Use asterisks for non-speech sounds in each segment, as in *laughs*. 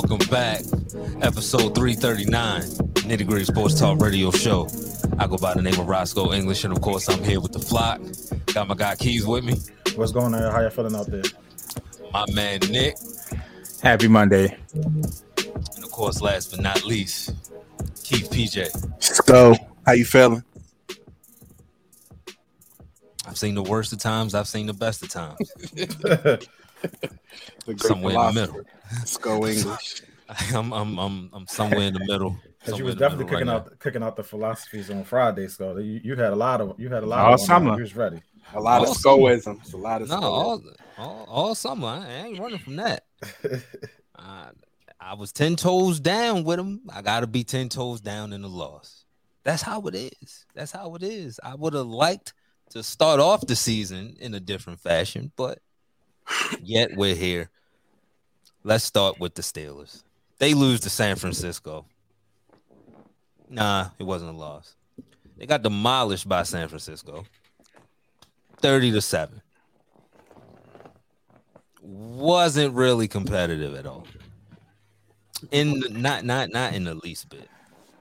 welcome back. Episode 339, Nitty Gritty Sports Talk Radio Show. I go by the name of Roscoe English, and of course, I'm here with the flock. Got my guy Keys with me. What's going on? How you feeling out there? My man Nick. Happy Monday. And of course, last but not least, Keith PJ. Let's go. How you feeling? I've seen the worst of times. I've seen the best of times. *laughs* *laughs* *laughs* The great Somewhere in the middle. Let's go English. *laughs* I'm I'm I'm I'm somewhere in the middle. *laughs* Because you Somewhere was definitely middle cooking right out cooking out the philosophies on Friday, so you, you had a lot of you had a lot All of them, summer. You was ready. A lot of Awesome. scoisms. A lot of. No, all, all all summer. I ain't running from that. I, I was ten toes down with him. I gotta be ten toes down in the loss. That's how it is. That's how it is. I would have liked to start off the season in a different fashion, but yet we're here. Let's start with the Steelers. They lose to San Francisco. Nah, it wasn't a loss. They got demolished by San Francisco. 30 to 7. Wasn't really competitive at all. In the- not not not in the least bit.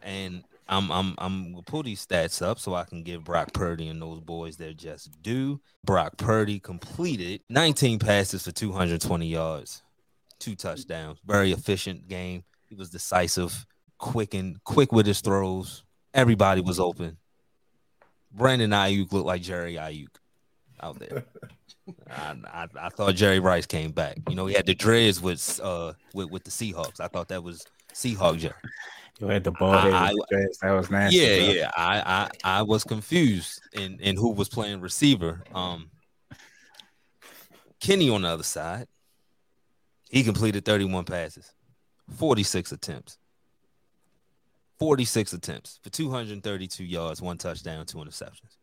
And I'm I'm I'm gonna pull these stats up so I can give Brock Purdy and those boys their just due. Brock Purdy completed 19 passes for 220 yards, two touchdowns. Very efficient game. He was decisive, quick and quick with his throws. Everybody was open. Brandon Aiyuk looked like Jerry Ayuk out there. *laughs* I, I, I thought Jerry Rice came back. You know, he had the dreads with uh with, with the Seahawks. I thought that was Seahawk Jerry. You had the ball head I- with the dress. That was nasty. Yeah, bro. yeah. I, I I was confused in in who was playing receiver. Um Kenny on the other side, he completed 31 passes, 46 attempts. 46 attempts for 232 yards, one touchdown, two interceptions.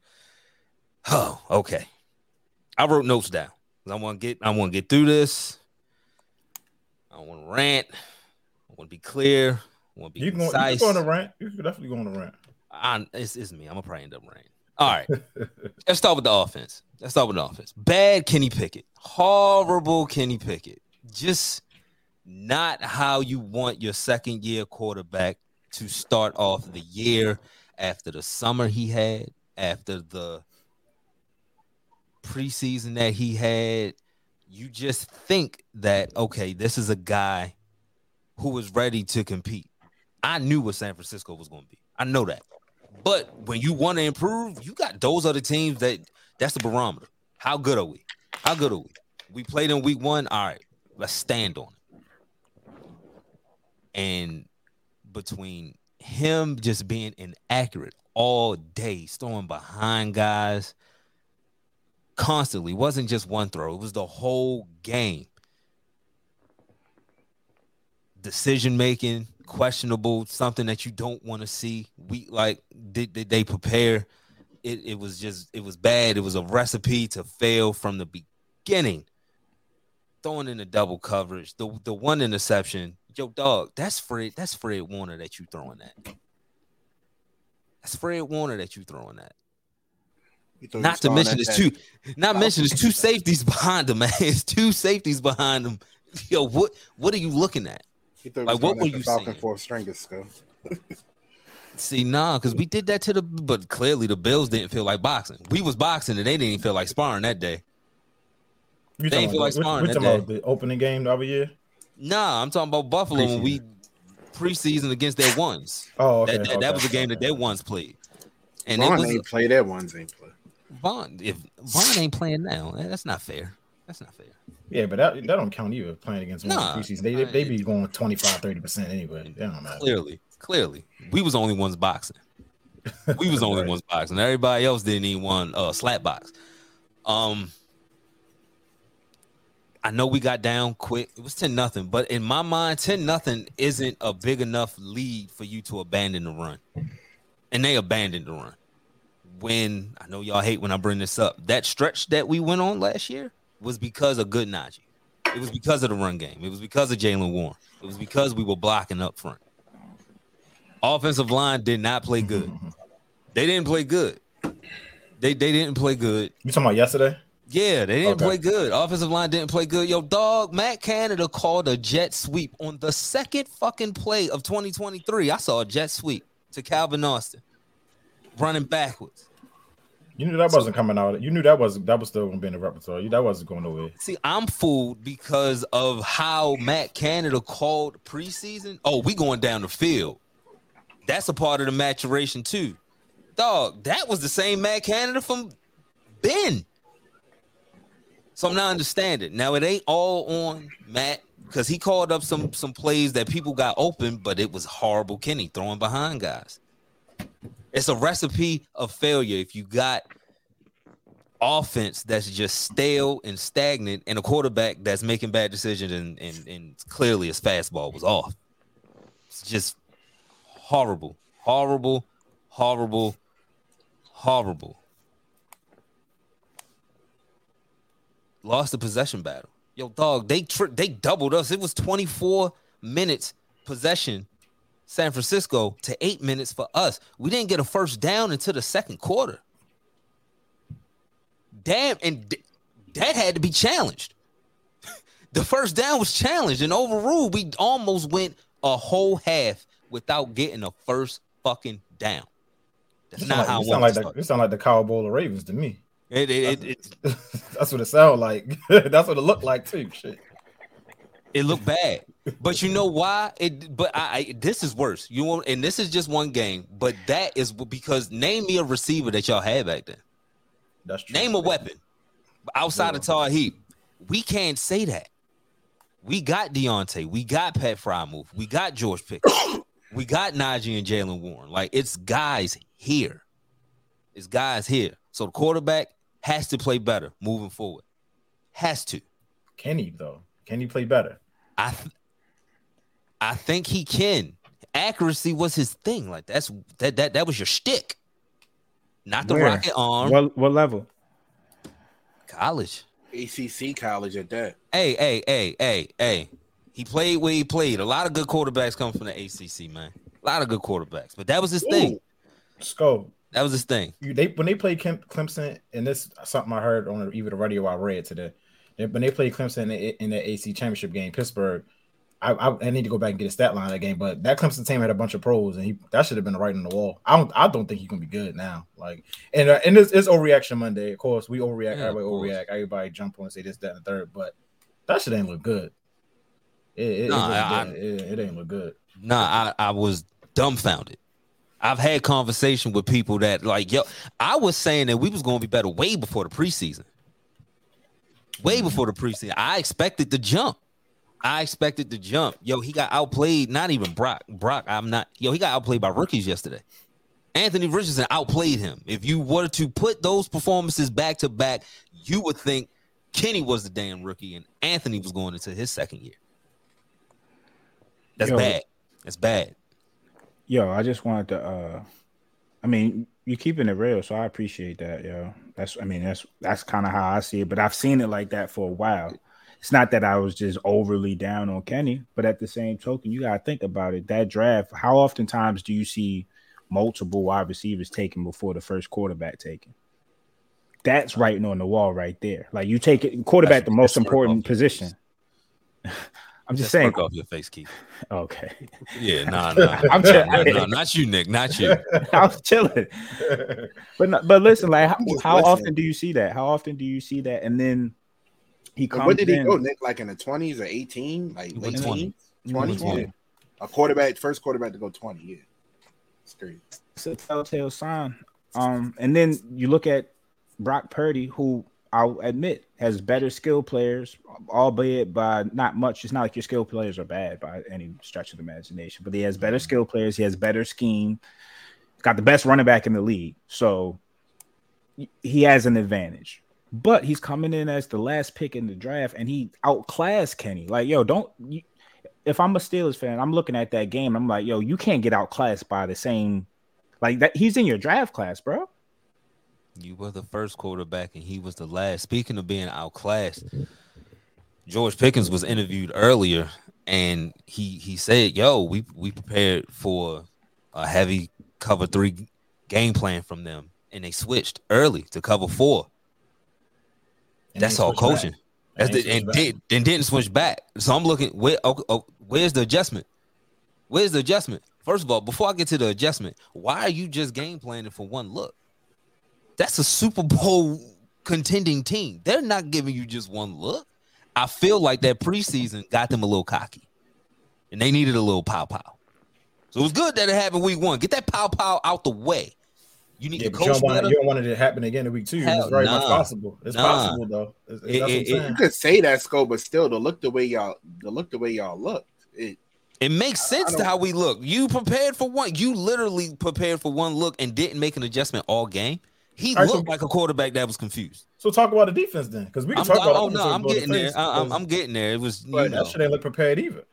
Oh, okay. I wrote notes down. I want to get I want to get through this. I want to rant. I want to be clear. I want to be You can, go, you can go on a rant. You can definitely go on a rant. I, it's, it's me. I'm gonna probably end up ranting. All right. *laughs* Let's start with the offense. Let's start with the offense. Bad Kenny Pickett. Horrible Kenny Pickett. Just not how you want your second year quarterback to start off the year after the summer he had, after the preseason that he had. You just think that, okay, this is a guy who is ready to compete. I knew what San Francisco was going to be. I know that. But when you want to improve, you got those other teams that that's the barometer. How good are we? How good are we? We played in week one. All right, let's stand on it. And between him just being inaccurate all day, throwing behind guys constantly, wasn't just one throw, it was the whole game. Decision making, questionable, something that you don't want to see. We like did, did they prepare? It, it was just it was bad. It was a recipe to fail from the beginning. Throwing in the double coverage, the the one interception, yo dog, that's Fred, that's Fred Warner that you throwing at. That's Fred Warner that you throwing at. Not to mention it's two, not mention it's two safeties *laughs* behind him, man. It's two safeties behind him. Yo, what what are you looking at? You thought like, what were you Falcon saying? fourth stringers, go. See, nah, because we did that to the but clearly the Bills didn't feel like boxing. We was boxing and they didn't even feel like sparring that day. You They ain't talking feel like sparring we, we that talking about the opening game the other year? Nah, I'm talking about Buffalo when we preseason against their ones. Oh, okay. that, that, that was a game that okay. their ones played. And Vaughn it was ain't play that ones ain't play. Vaughn. If Vaughn ain't playing now, that's not fair. That's not fair. Yeah, but that, that don't count either playing against one Nah, preseason. They, they, be going 25, 30% anyway. That don't matter. Clearly, clearly, we was the only ones boxing. We was the *laughs* only Right. ones boxing. Everybody else didn't even want uh slap box. Um, I know we got down quick. It was 10 nothing, but in my mind, 10 nothing isn't a big enough lead for you to abandon the run. And they abandoned the run. When I know y'all hate when I bring this up, that stretch that we went on last year was because of good Najee. It was because of the run game. It was because of Jaylen Warren. It was because we were blocking up front. Offensive line did not play good. They didn't play good. They they didn't play good. You talking about yesterday? Yeah, they didn't Okay. play good. Offensive line didn't play good. Yo, dog, Matt Canada called a jet sweep on the second fucking play of 2023. I saw a jet sweep to Calvin Austin running backwards. You knew that wasn't coming out. You knew that was that was still gonna be in the repertoire. You that wasn't going nowhere. See, I'm fooled because of how Matt Canada called preseason. Oh, we going down the field. That's a part of the maturation too. Dog, that was the same Matt Canada from Ben. So I'm not understanding. Now it ain't all on Matt because he called up some some plays that people got open, but it was horrible Kenny throwing behind guys. It's a recipe of failure if you got offense that's just stale and stagnant and a quarterback that's making bad decisions and, and, and clearly his fastball was off. It's just horrible, horrible, horrible, horrible. Lost the possession battle. Yo, dog, they tri- they doubled us. It was 24 minutes possession, San Francisco to eight minutes for us. We didn't get a first down until the second quarter. Damn, and th- that had to be challenged. *laughs* the first down was challenged and overruled. We almost went a whole half without getting a first fucking down. That's not sound how like, I sound like the, you sound like the Cowboy or Ravens to me. It, it, it, it, *laughs* That's what it sounded like. *laughs* That's what it looked like too. Shit. it looked bad, but you know why? It, but I, I, this is worse. You won't, and this is just one game, but that is because name me a receiver that y'all had back then. That's true. Name a weapon outside of Todd Heap. We can't say that. We got Diontae. We got Pat Freiermuth. We got George Pickens. *coughs* we got Najee and Jaylen Warren. Like it's guys here. It's guys here. So the quarterback has to play better moving forward. Has to. Kenny though. Can he play better? I th- I think he can. Accuracy was his thing. Like that's that that that was your shtick. Not the Where? rocket arm. What what level? College. ACC college at that. Hey, hey, hey, hey, hey. He played where he played. A lot of good quarterbacks come from the ACC, man. A lot of good quarterbacks. But that was his thing. Sco, That was his thing. you, they when they played Clem, Clemson, and this is something I heard on either the radio I read today. They, when they played Clemson in the, in the AC championship game, Pittsburgh. I, I, I need to go back and get a stat line that game, but that Clemson team had a bunch of pros, and he that should have been right on the wall. I don't I don't think he can be good now. Like, and uh, and it's, it's overreaction Monday. Of course, we overreact. Yeah, everybody overreact. Everybody jump on and say this, that, and the third. But that shit ain't look good. It, it, Nah, I- didn't. it, it ain't look good. Nah, I, I was dumbfounded. I've had conversation with people that like, yo, I was saying that we was gonna be better way before the preseason. Way before the preseason. I expected the jump. I expected to jump. Yo, he got outplayed. Not even Brock. Brock, I'm not. Yo, he got outplayed by rookies yesterday. Anthony Richardson outplayed him. If you were to put those performances back to back, you would think Kenny was the damn rookie and Anthony was going into his second year. That's Yo. bad. That's bad. Yo, I just wanted to uh I mean, you're keeping it real, so I appreciate that, yo. That's I mean, that's that's kind of how I see it, but I've seen it like that for a while. It's not that I was just overly down on Kenny, but at the same token, you gotta think about it. That draft, how oftentimes do you see multiple wide receivers taken before the first quarterback taken? That's writing on the wall right there. Like you take it quarterback, the most important position. *laughs* I'm just Just saying. off your face, Keith. Okay. Yeah, *laughs* nah, nah. I'm just- nah, nah, not you, Nick. Not you. *laughs* I was chilling. But no- but listen, like how, how listening. often do you see that? How often do you see that? And then he comes What did he in. go, Nick? Like in the twenties or eighteen? Like He late went 20. teens? He went 20? 20. Yeah. A quarterback, first quarterback to go twenty. Yeah, it's great. It's a telltale sign. Um, and then you look at Brock Purdy, who I'll admit has better skill players, albeit by not much. It's not like your skill players are bad by any stretch of the imagination, but he has better skill players. He has better scheme. Got the best running back in the league, so he has an advantage. But he's coming in as the last pick in the draft, and he outclassed Kenny. Like, yo, don't. You, if I'm a Steelers fan, I'm looking at that game. I'm like, yo, you can't get outclassed by the same. Like that, he's in your draft class, bro. You were the first quarterback, and he was the last. Speaking of being outclassed, George Pickens was interviewed earlier, and he he said, "Yo, we we prepared for a heavy cover three game plan from them, and they switched early to cover four. And That's all switched back. coaching. That's And the, and did and didn't switch back. So I'm looking where oh, oh, where's the adjustment? Where's the adjustment? First of all, before I get to the adjustment, why are you just game planning for one look? That's a Super Bowl contending team. They're not giving you just one look. I feel like that preseason got them a little cocky, and they needed a little pow pow. So it was good that it happened week one. Get that pow pow out the way. You need Yeah, to but you coach don't, want, better. you don't want it to happen again in week two. Hell it's very much possible. It's Nah. possible though. It's, it's, It- that's what I'm it- it- You could say that, Sco, but still, to look the way y'all, to look the way y'all looked, it, It makes sense to don't- how we look. You prepared for one. You literally prepared for one look and didn't make an adjustment all game. He All right, so- looked like a quarterback that was confused. So talk about the defense then, because we can I'm, talk about. oh no, I'm getting the there. I, I'm, I'm getting there. It was you But know, that shit ain't look prepared either.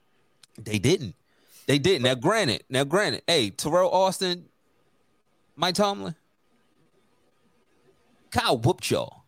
they didn't. They didn't. Now, granted, now granted, hey, Terrell Austin, Mike Tomlin, Kyle whooped y'all,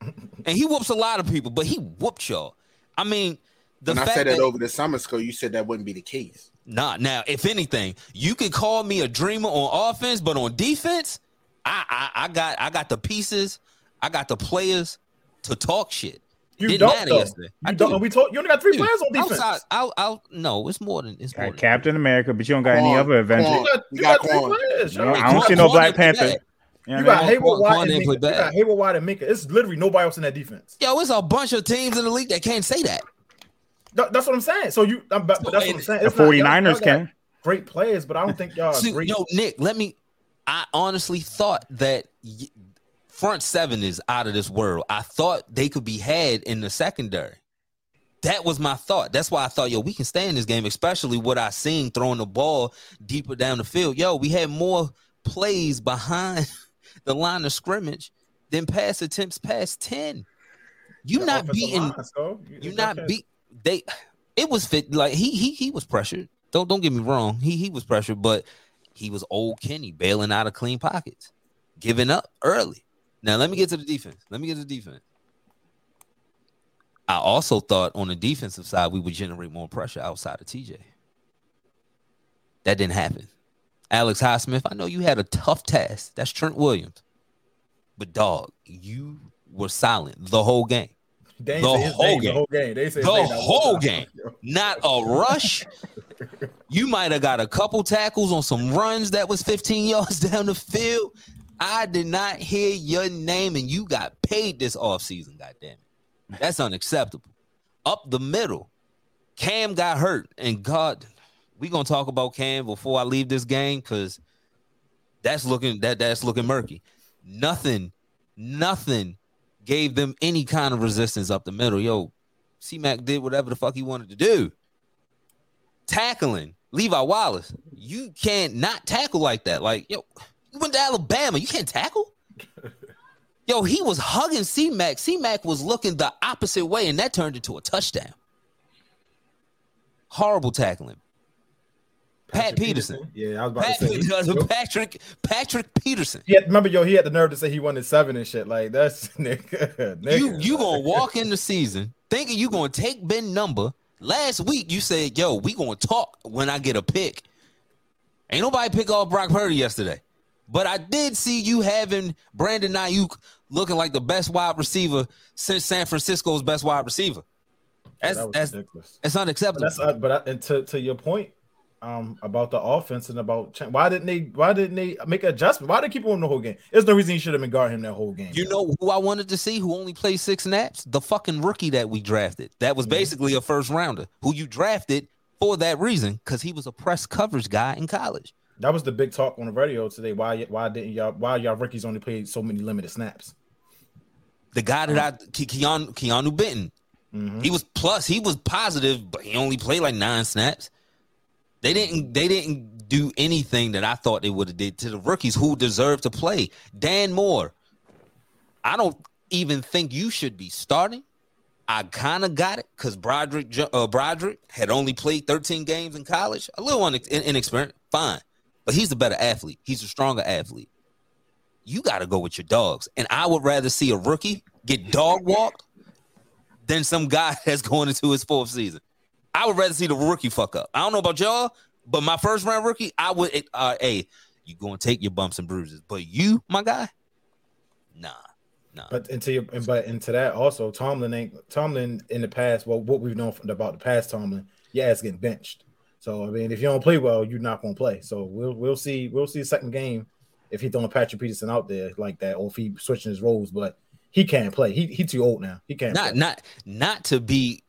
and he whoops a lot of people, but he whooped y'all. I mean, the when I said that that over the summer, school, you said that wouldn't be the case. Nah, now if anything, you could call me a dreamer on offense, but on defense, I I, I got I got the pieces, I got the players to talk shit. You Didn't don't matter though. yesterday. I don't. do. We told you only got three Dude, players on defense. Outside, I'll, I'll, no, it's more than it's more. Got Than, Captain America, but you don't got any Quan, other Avengers. You got, You you got got three players. No. I don't see no Quan Black Panther. You know You got mean? Heyward Quan- White Quan and didn't Minkah. You got. Heyward White and Minkah. It's literally nobody else in that defense. Yo, it's a bunch of teams in the league that can't say that. That- that's what I'm saying. So you, I'm, but, but that's what I'm saying. The It's not- y'all- 49ers y'all can. great players, but I don't think y'all are See, great. yo, Nick, let me. I honestly thought that y- front seven is out of this world. I thought they could be had in the secondary. That was my thought. That's why I thought, yo, we can stay in this game, especially what I seen throwing the ball deeper down the field. Yo, we had more plays behind *laughs* the line of scrimmage than pass attempts past 10. You The not beating line, so you- not beat they it was fit like he he he was pressured. Don't don't get me wrong. He he was pressured, but he was old Kenny bailing out of clean pockets, giving up early. Now let me get to the defense. Let me get to the defense. I also thought on the defensive side we would generate more pressure outside of TJ. That didn't happen. Alex Highsmith, I know you had a tough task. That's Trent Williams. But dog, you were silent the whole game. They the whole game. The whole game. They The whole game. Not a rush. You might have got a couple tackles on some runs that was 15 *laughs* yards down the field. I did not hear your name, and you got paid this offseason, goddamn. That's unacceptable. Up the middle, Cam got hurt, and God, we gonna talk about Cam before I leave this game because that's looking that that's looking murky. Nothing, nothing gave them any kind of resistance up the middle. Yo, C Mac did whatever the fuck he wanted to do. Tackling Levi Wallace, you can't not tackle like that. Like, yo, you went to Alabama, you can't tackle. *laughs* Yo, he was hugging C Mac. C Mac was looking the opposite way, and that turned into a touchdown. Horrible tackling. Pat Peterson. Yeah, I was about Pat, to say. Patrick Patrick Peterson. Yeah, remember, yo, he had the nerve to say he wanted seven and shit. Like that's nigga. *laughs* nigga. You you gonna walk in the season thinking you gonna take Ben number. Last week you said, "Yo, we gonna talk when I get a pick." Ain't nobody pick off Brock Purdy yesterday, but I did see you having Brandon Aiyuk looking like the best wide receiver since San Francisco's best wide receiver. That's that was that's ridiculous. that's unacceptable. That's uh, but I, and to to your point, um, about the offense and about why didn't they why didn't they make an adjustment? Why did they keep him the whole game? There's no reason you should have been guarding him that whole game. You know who I wanted to see who only played six snaps? The fucking rookie that we drafted. That was Mhm. basically a first rounder who you drafted for that reason because he was a press coverage guy in college. That was the big talk on the radio today. Why why didn't y'all why y'all rookies only played so many limited snaps? The guy that I Ke- Keanu, Keanu Benton, Mhm. he was plus, he was positive, but he only played like nine snaps. They didn't they didn't do anything that I thought they would have did to the rookies who deserve to play. Dan Moore, I don't even think you should be starting. I kind of got it because Broderick uh, Broderick had only played 13 games in college, a little unex- in- inexperienced, fine, but he's a better athlete. He's a stronger athlete. You got to go with your dogs, and I would rather see a rookie get dog walked than some guy *laughs* that's going into his fourth season. I would rather see the rookie fuck up. I don't know about y'all, but my first round rookie, I would. Uh, hey, you going to take your bumps and bruises, but you, my guy, nah, Nah. But into your, but into that also, Tomlin ain't Tomlin in the past. Well, what we've known from, about the past Tomlin, yeah, it's getting benched. So I mean, if you don't play well, you're not going to play. So we'll we'll see we'll see the second game if he throwing Patrick Peterson out there like that, or if he switching his roles. But he can't play. He he too old now. He can't. not play. not not to be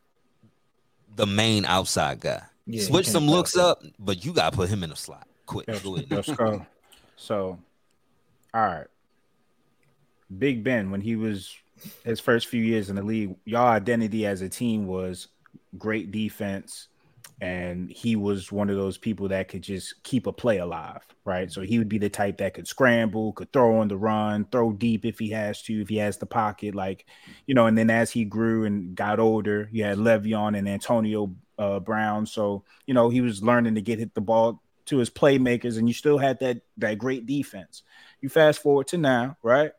the main outside guy. Yeah, Switch some looks outside. up, but you gotta put him in a slot quick. Let's, let's go. So, all right. Big Ben, when he was his first few years in the league, y'all identity as a team was great defense, and he was one of those people that could just keep a play alive, right? So he would be the type that could scramble, could throw on the run, throw deep if he has to, if he has the pocket, like you know. And then as he grew and got older, you had Le'Veon and Antonio uh, Brown, so you know he was learning to get hit the ball to his playmakers, and you still had that that great defense. You fast forward to now, right?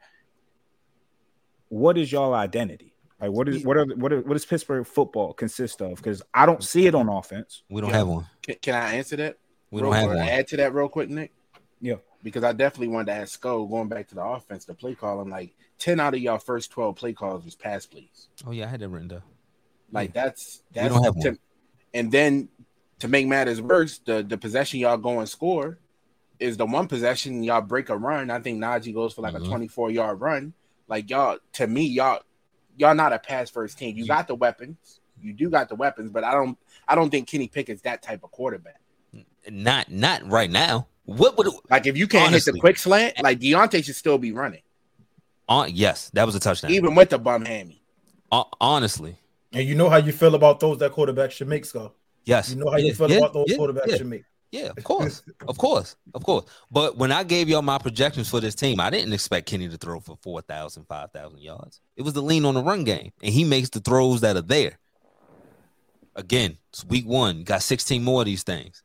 What is y'all identity? Like, what is what are what are, what does Pittsburgh football consist of? Because I don't see it on offense. We don't Yeah. have one. Can, can I answer that? We don't have quick? one. Add to that real quick, Nick. Yeah. Because I definitely wanted to ask Sko, going back to the offense, the play calling, like 10 out of y'all first 12 play calls was pass please. Oh yeah, I had that written down. Like that's We don't have to- one. and then to make matters worse, the the possession y'all go and score is the one possession y'all break a run. I think Najee goes for like Mhm. a 24 yard run. Like y'all, to me, y'all y'all not a pass first team. You mm-hmm. got the weapons. You do got the weapons, but I don't I don't think Kenny Pickett's that type of quarterback. Not not right now. What would it, Like if you can't hit the quick slant, like Diontae should still be running, on yes, that was a touchdown. even with the bum hammy. Hon- honestly, And you know how you feel about those that quarterback should make, Scott. yes. You know how Yeah, you feel yeah, about those yeah, quarterbacks yeah. should make. Yeah, of course, of course, of course. But when I gave y'all my projections for this team, I didn't expect Kenny to throw for 4,000, 5,000 yards. It was the lean on the run game, and he makes the throws that are there. Again, it's week one, got 16 more of these things.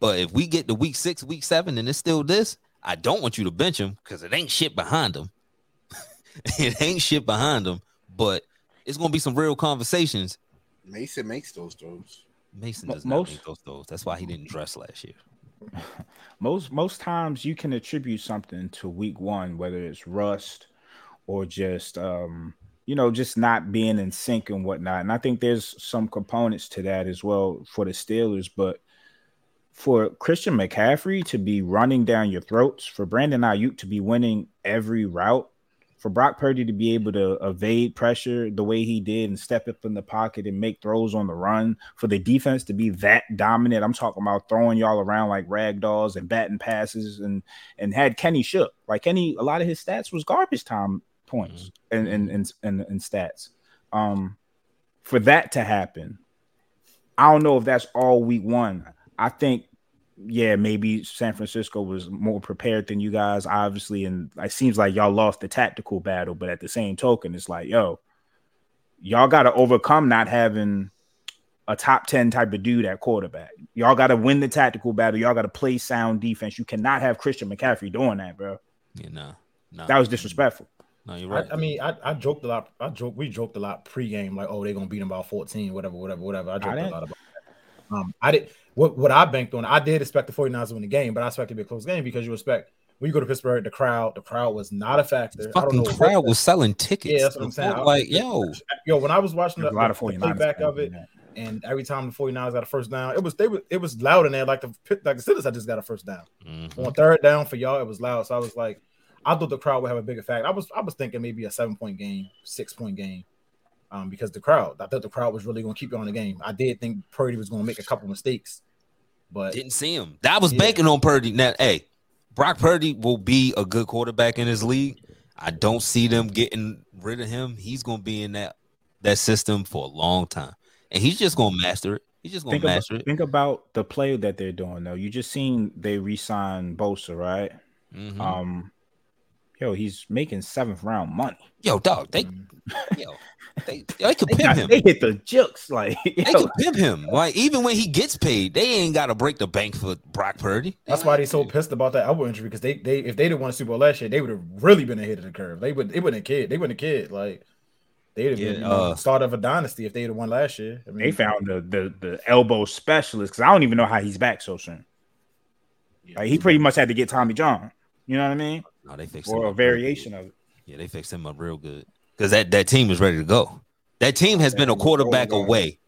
But if we get to week six, week seven, and it's still this, I don't want you to bench him because it ain't shit behind him. *laughs* it ain't shit behind him, but it's gonna be some real conversations. Mason makes those throws. Mason does not most- make those throws. That's why he didn't dress last year. *laughs* Most most times you can attribute something to week one, whether it's rust or just um, you know, just not being in sync and whatnot. And I think there's some components to that as well for the Steelers, but for Christian McCaffrey to be running down your throats, for Brandon Aiyuk to be winning every route, for Brock Purdy to be able to evade pressure the way he did and step up in the pocket and make throws on the run, for the defense to be that dominant. I'm talking about throwing y'all around like rag dolls and batting passes and and had Kenny shook. Like Kenny, a lot of his stats was garbage time points and and and, and, and stats. Um for that to happen, I don't know if that's all week one. I think yeah, maybe San Francisco was more prepared than you guys, obviously, and it seems like y'all lost the tactical battle. But at the same token, it's like, yo, y'all got to overcome not having a top ten type of dude at quarterback. Y'all got to win the tactical battle. Y'all got to play sound defense. You cannot have Christian McCaffrey doing that, bro. You know, no, That was disrespectful. No, you're right. I, I mean, I, I joked a lot. I joked. We joked a lot pregame, like, oh, they're gonna beat them by 14, whatever, whatever, whatever. I joked a lot about that. Um, I did what what I banked on. I did expect the 49ers to win the game, but I expected it to be a close game because you expect when you go to Pittsburgh, the crowd, the crowd was not a factor. the I don't fucking know. crowd was selling tickets. Yeah, that's what I'm saying. I- Like, yo, yo, when I was watching the, a lot of 49ers playback of it, and every time the 49ers got a first down, it was they were it was loud in there, like the like the Steelers had just got a first down. Mhm. On third down for y'all, it was loud. So I was like, I thought the crowd would have a big effect. I was I was thinking maybe a seven point game, six point game, um, because the crowd. I thought the crowd was really going to keep you on the game. I did think Purdy was going to make a couple mistakes, but didn't see him. That was Yeah. banking on Purdy. Now, hey, Brock Purdy will be a good quarterback in his league. I don't see them getting rid of him. He's going to be in that that system for a long time, and he's just going to master it. He's just going Think to about, master it. think about the play that they're doing though. You just seen they re-sign Bosa, right? Mhm. Um, yo, he's making seventh round money. yo, dog, they, mm, yo, they, they could *laughs* pimp him. they hit the jukes like *laughs* They could pimp him. Like even when he gets paid, they ain't got to break the bank for Brock Purdy. that's why they so pissed about that elbow injury because they they if they'd have won Super Bowl last year, they would have really been ahead of the curve. They would they wouldn't have kid. They wouldn't have kid like. They'd have Yeah, been you know, uh, start of a dynasty if they'd have won last year. I mean, they found the the the elbow specialist because I don't even know how he's back so soon. Like he pretty much had to get Tommy John. You know what I mean? No, they fixed Or him a variation of it. Yeah, they fixed him up real good because that that team is ready to go. That team has been a quarterback away.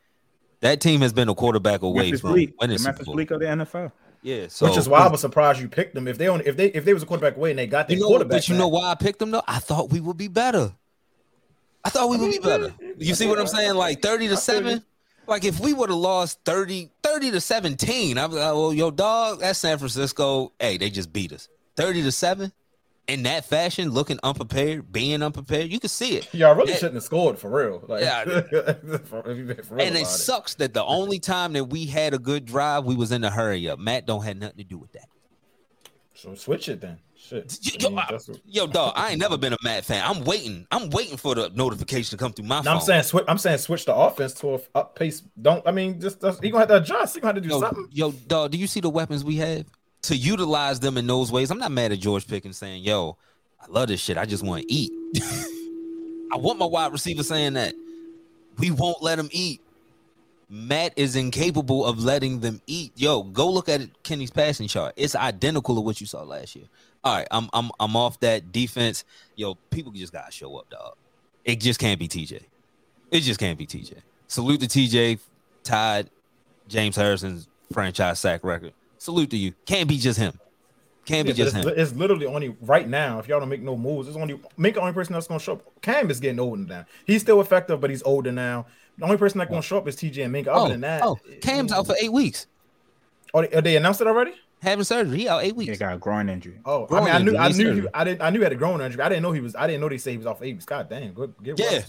That team has been a quarterback away Memphis from Bleek, winning the Super Memphis Bowl. Bleek of the NFL. Yeah, so Which is why I was surprised you picked them. If they on, if they if they was a quarterback away and they got their you know, quarterback, but you know why I picked them though? I thought we would be better. I thought we would be better. You see what I'm saying? Like 30 to I feel you. 7. Like if we would have lost 30, 30 to 17, I'm like, well, yo, dog, that's San Francisco. Hey, they just beat us. 30 to 7 in that fashion, looking unprepared, being unprepared. You can see it. y'all really Yeah. shouldn't have scored for real. Like, Yeah, for, *laughs* if you been for real And it about sucks that the only time that we had a good drive, we was in a hurry up. Matt don't have nothing to do with that. So switch it then. Shit. Yo, I mean, I- what- Yo, dog, I ain't never been a Matt fan. I'm waiting. I'm waiting for the notification to come through my No, phone. I'm saying switch. I'm saying switch the offense to a up pace. Don't. I mean, just just- you gonna have to adjust. You gonna have to do yo, something. yo, dog, do you see the weapons we have to utilize them in those ways? I'm not mad at George Pickens saying, "Yo, I love this shit. I just want to eat." *laughs* I want my wide receiver saying that. We won't let him eat. Matt is incapable of letting them eat. Yo, go look at Kenny's passing chart. It's identical to what you saw last year. All right, I'm I'm I'm off that defense. Yo, people just gotta show up, dog. It just can't be TJ. It just can't be TJ. Salute to TJ, tied James Harrison's franchise sack record. Salute to you. Can't be just him. Can't Yeah, be just it's, him. it's literally only right now. If y'all don't make no moves, it's only make the only person that's gonna show up. Cam is getting older now. He's still effective, but he's older now. The only person that's gonna show up is TJ and Minkah. Other Oh, than that, oh, Cam's out for eight weeks. Oh, they, oh, they announced it already? Having surgery. He out eight weeks. He weeks. got a groin injury. Oh, Groin I mean, I knew, injury, I knew, he. I didn't, I knew he had a groin injury. I didn't know he was, I didn't know they say he was off eight weeks. God damn, good, get well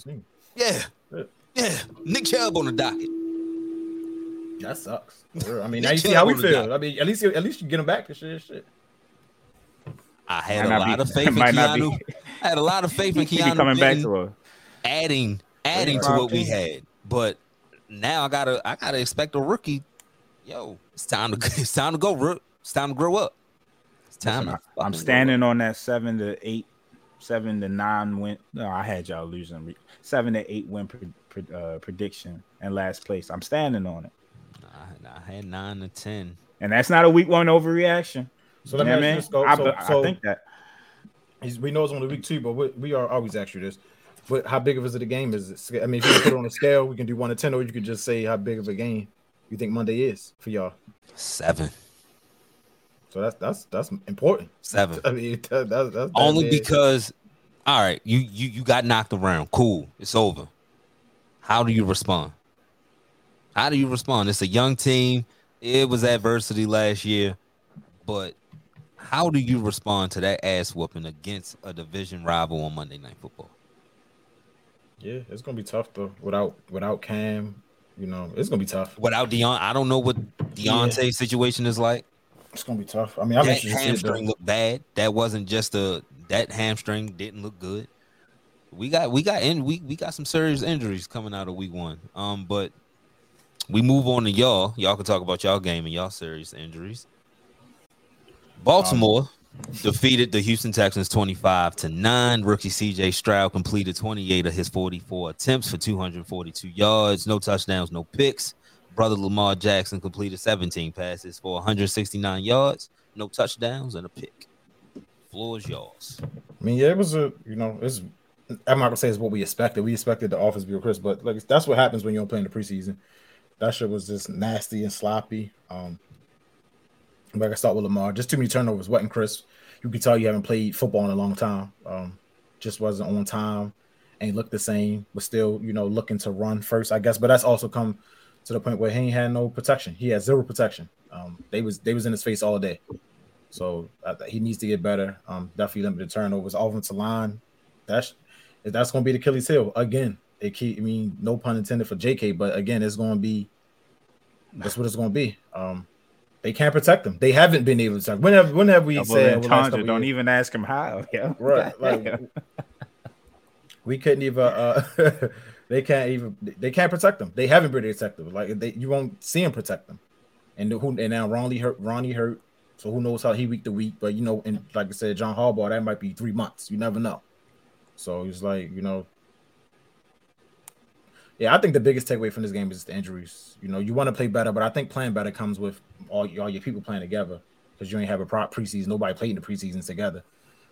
Yeah. Yeah. Yeah. Nick Chubb on the docket. That sucks. For real. I mean, *laughs* now you see how we feel. dock. I mean, at least, at least you get him back to shit. Shit. I had Might a lot be- of faith *laughs* in might Keanu. I had a lot of faith in *laughs* He Keanu coming back to a adding adding to what we had. But now I gotta I gotta expect a rookie. Yo, it's time to it's time to go. Rook. It's time to grow up. It's time. Listen, to I- I'm standing on that seven to eight, seven to nine win. No, I had y'all losing seven to eight win pre- pre- uh, prediction and last place. I'm standing on it, grow up. I, I had nine to ten. and that's not a week one overreaction. So let me know ask you mean? this, go. I, So, I so think that he's, we know it's only week two, but we, we are always ask you this. But how big of is it a game? Is it? I mean, if you put it on a scale, we can do one to ten, or you could just say how big of a game you think Monday is for y'all. Seven. So that's that's that's important. Seven. *laughs* I mean, that, that's that's Only that because all right, you you you got knocked around. Cool. It's over. How do you respond? How do you respond? It's a young team. It was adversity last year, but how do you respond to that ass whooping against a division rival on Monday Night Football? yeah, it's gonna be tough though. Without without Cam, you know, it's gonna be tough. Without Deon, I don't know what Diontae's situation is like. It's gonna be tough. I mean, I'm that interested to see it, hamstring looked bad. That wasn't just a that hamstring didn't look good. We got we got in we we got some serious injuries coming out of week one. Um, but we move on to y'all. Y'all can talk about y'all game and y'all serious injuries. Baltimore defeated the Houston Texans 25 to 9. Rookie CJ Stroud completed 28 of his 44 attempts for 242 yards, no touchdowns, no picks. Brother Lamar Jackson completed 17 passes for 169 yards, no touchdowns, and a pick. Floor is yours. I mean, yeah, it was a you know, it's I'm not gonna say it's what we expected. We expected the offense to be Chris, but like that's what happens when you don't play in the preseason. That shit was just nasty and sloppy. Um, like I start with Lamar, just too many turnovers. Wet and crisp. you can tell you haven't played football in a long time. Um, just wasn't on time, ain't looked the same. Was still you know looking to run first, I guess. But that's also come to the point where he ain't had no protection. He had zero protection. Um, they was they was in his face all day. So uh, he needs to get better. Um, definitely limited turnovers. Offensive line, that's that's going to be the Achilles heel again. It keep, I mean, no pun intended for JK, but again, it's going to be that's what it's going to be. Um, they can't protect them. They haven't been able to. Protect. When have when have we double said over the last entendre. couple Don't even ask him how. Yeah, *laughs* right? *laughs* Like we couldn't even. Uh, *laughs* they can't even. They can't protect them. They haven't been protected. Like they, you won't see them protect them. And who and now Ronnie hurt. Ronnie hurt. So who knows how he week to week? But you know, and like I said, John Harbaugh, that might be three months. You never know. So it's like you know. Yeah, I think the biggest takeaway from this game is the injuries. You know, you want to play better, but I think playing better comes with all, all your people playing together because you ain't have a prop preseason. Nobody played in the preseason together.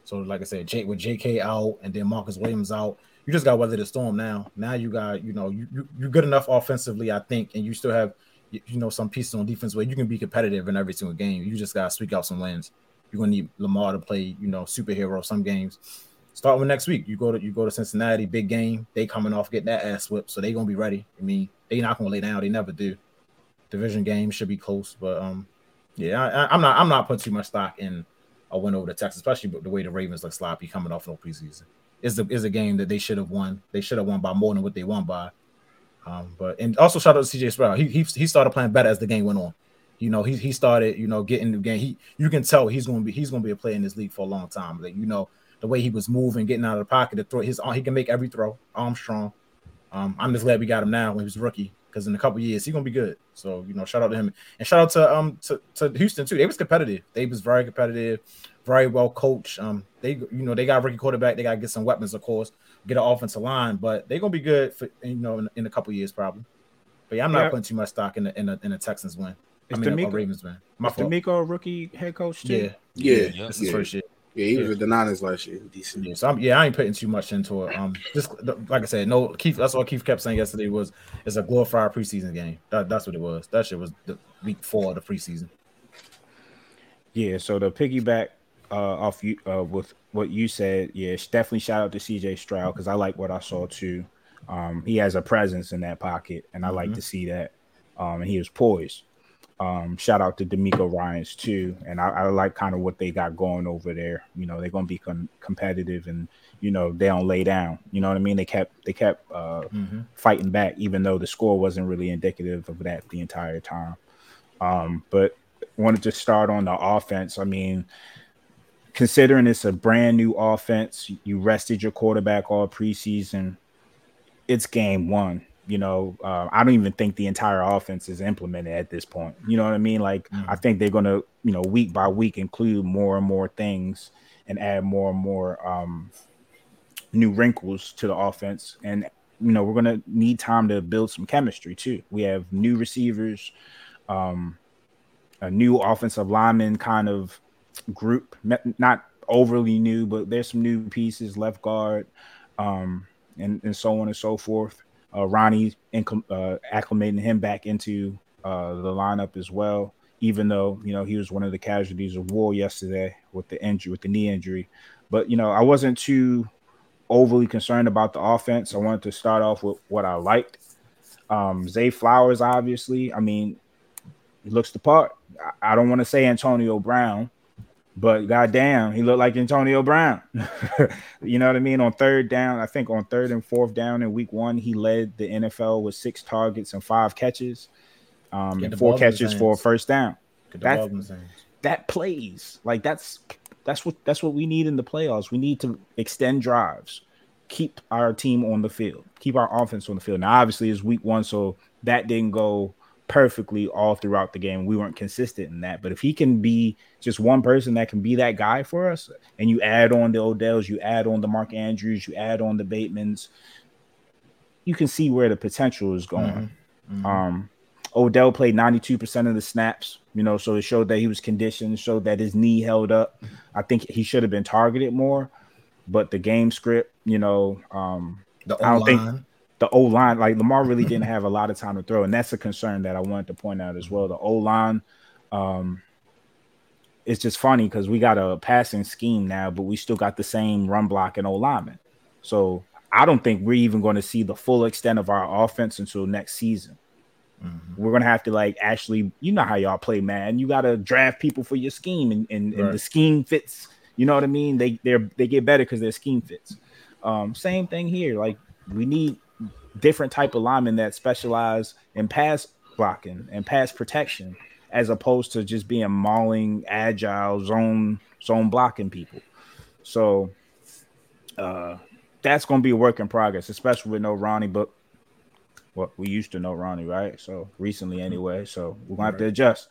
So like I said, with J.K. out and then Marcus Williams out, you just got weather the storm now. Now you got you know you, you you're good enough offensively, I think, and you still have you, you know some pieces on defense where you can be competitive in every single game. You just got to squeak out some wins. You're gonna need Lamar to play, you know, superhero some games. Start with next week. You go to you go to Cincinnati, big game. They coming off getting that ass whipped, so they gonna be ready. I mean, they not gonna lay down. They never do. Division game should be close, but um, yeah, I, am not I'm not putting too much stock in a win over the Texans, especially the way the Ravens look sloppy coming off no preseason. Is the is a game that they should have won. They should have won by more than what they won by. Um, but and also shout out to CJ Stroud. He, he he started playing better as the game went on. You know, he he started, you know, getting the game. He you can tell he's gonna be he's gonna be a player in this league for a long time. Like, you know, the way he was moving, getting out of the pocket to throw his he can make every throw, arm strong. Um, I'm just glad we got him now when he was rookie because in a couple years he's gonna be good. So you know, shout out to him and shout out to um to, to Houston too. They was competitive. They was very competitive, very well coached. Um, they you know they got rookie quarterback. They got to get some weapons, of course, get an offensive line, but they're gonna be good for you know in, in a couple years probably. But yeah, I'm not yeah. putting too much stock in the in the, in the Texans win. Is I mean, DeMeco, Ravens win. My fault. DeMeco a rookie head coach too? Yeah, yeah, yeah. This is yeah. first year. Yeah, he was with the Niners last year. Decent. Yeah, so I'm, yeah, I ain't putting too much into it. Um, just like I said, no, Keith. That's what Keith kept saying yesterday was it's a glorified preseason game. That, that's what it was. That shit was the week four of the preseason. Yeah. So the piggyback uh, off you uh, with what you said, yeah, definitely shout out to CJ Stroud because I like what I saw too. Um, he has a presence in that pocket, and I mm-hmm. like to see that. Um, and he was poised. Um, shout out to DeMeco Ryans too, and I, I, like kind of what they got going over there. You know, they're gonna be con- competitive, and you know they don't lay down. You know what I mean? They kept they kept uh, mm-hmm. fighting back, even though the score wasn't really indicative of that the entire time. Um, but wanted to start on the offense. I mean, considering it's a brand new offense, you rested your quarterback all preseason. It's game one you know, uh, I don't even think the entire offense is implemented at this point. You know what I mean? Like, mm-hmm. I think they're going to, you know, week by week include more and more things and add more and more um, new wrinkles to the offense. And, you know, we're going to need time to build some chemistry too. We have new receivers, um, a new offensive lineman kind of group, not overly new, but there's some new pieces, left guard, um, and, and so on and so forth uh, Ronnie uh, acclimating him back into uh, the lineup as well. Even though you know he was one of the casualties of war yesterday with the injury, with the knee injury, but you know I wasn't too overly concerned about the offense. I wanted to start off with what I liked. Um, Zay Flowers, obviously, I mean, he looks the part. I, I don't want to say Antonio Brown, but goddamn, he looked like Antonio Brown. *laughs* you know what I mean? On third down, I think on third and fourth down in week one, he led the NFL with six targets and five catches, um, and four catches for a first down. That, that plays like that's that's what that's what we need in the playoffs. We need to extend drives, keep our team on the field, keep our offense on the field. Now, obviously, it's week one, so that didn't go perfectly all throughout the game. We weren't consistent in that. But if he can be just one person that can be that guy for us, and you add on the Odells, you add on the Mark Andrews, you add on the Batemans, you can see where the potential is going. Mm-hmm. Mm-hmm. Um, Odell played 92% of the snaps, you know, so it showed that he was conditioned, showed that his knee held up. I think he should have been targeted more, but the game script, you know, um, the I don't think the O line, like Lamar really didn't *laughs* have a lot of time to throw, and that's a concern that I wanted to point out as well. The O line, um, it's just funny because we got a passing scheme now, but we still got the same run block and O lineman. So I don't think we're even going to see the full extent of our offense until next season. Mm-hmm. We're gonna have to like actually, you know how y'all play, man. You gotta draft people for your scheme, and, and, right. and the scheme fits. You know what I mean? They they they get better because their scheme fits. Um, same thing here. Like we need different type of linemen that specialize in pass blocking and pass protection, as opposed to just being mauling, agile, zone zone blocking people. So uh, that's going to be a work in progress, especially with no Ronnie. But what well, we used to know Ronnie, right? So recently, anyway. So we're gonna have to adjust.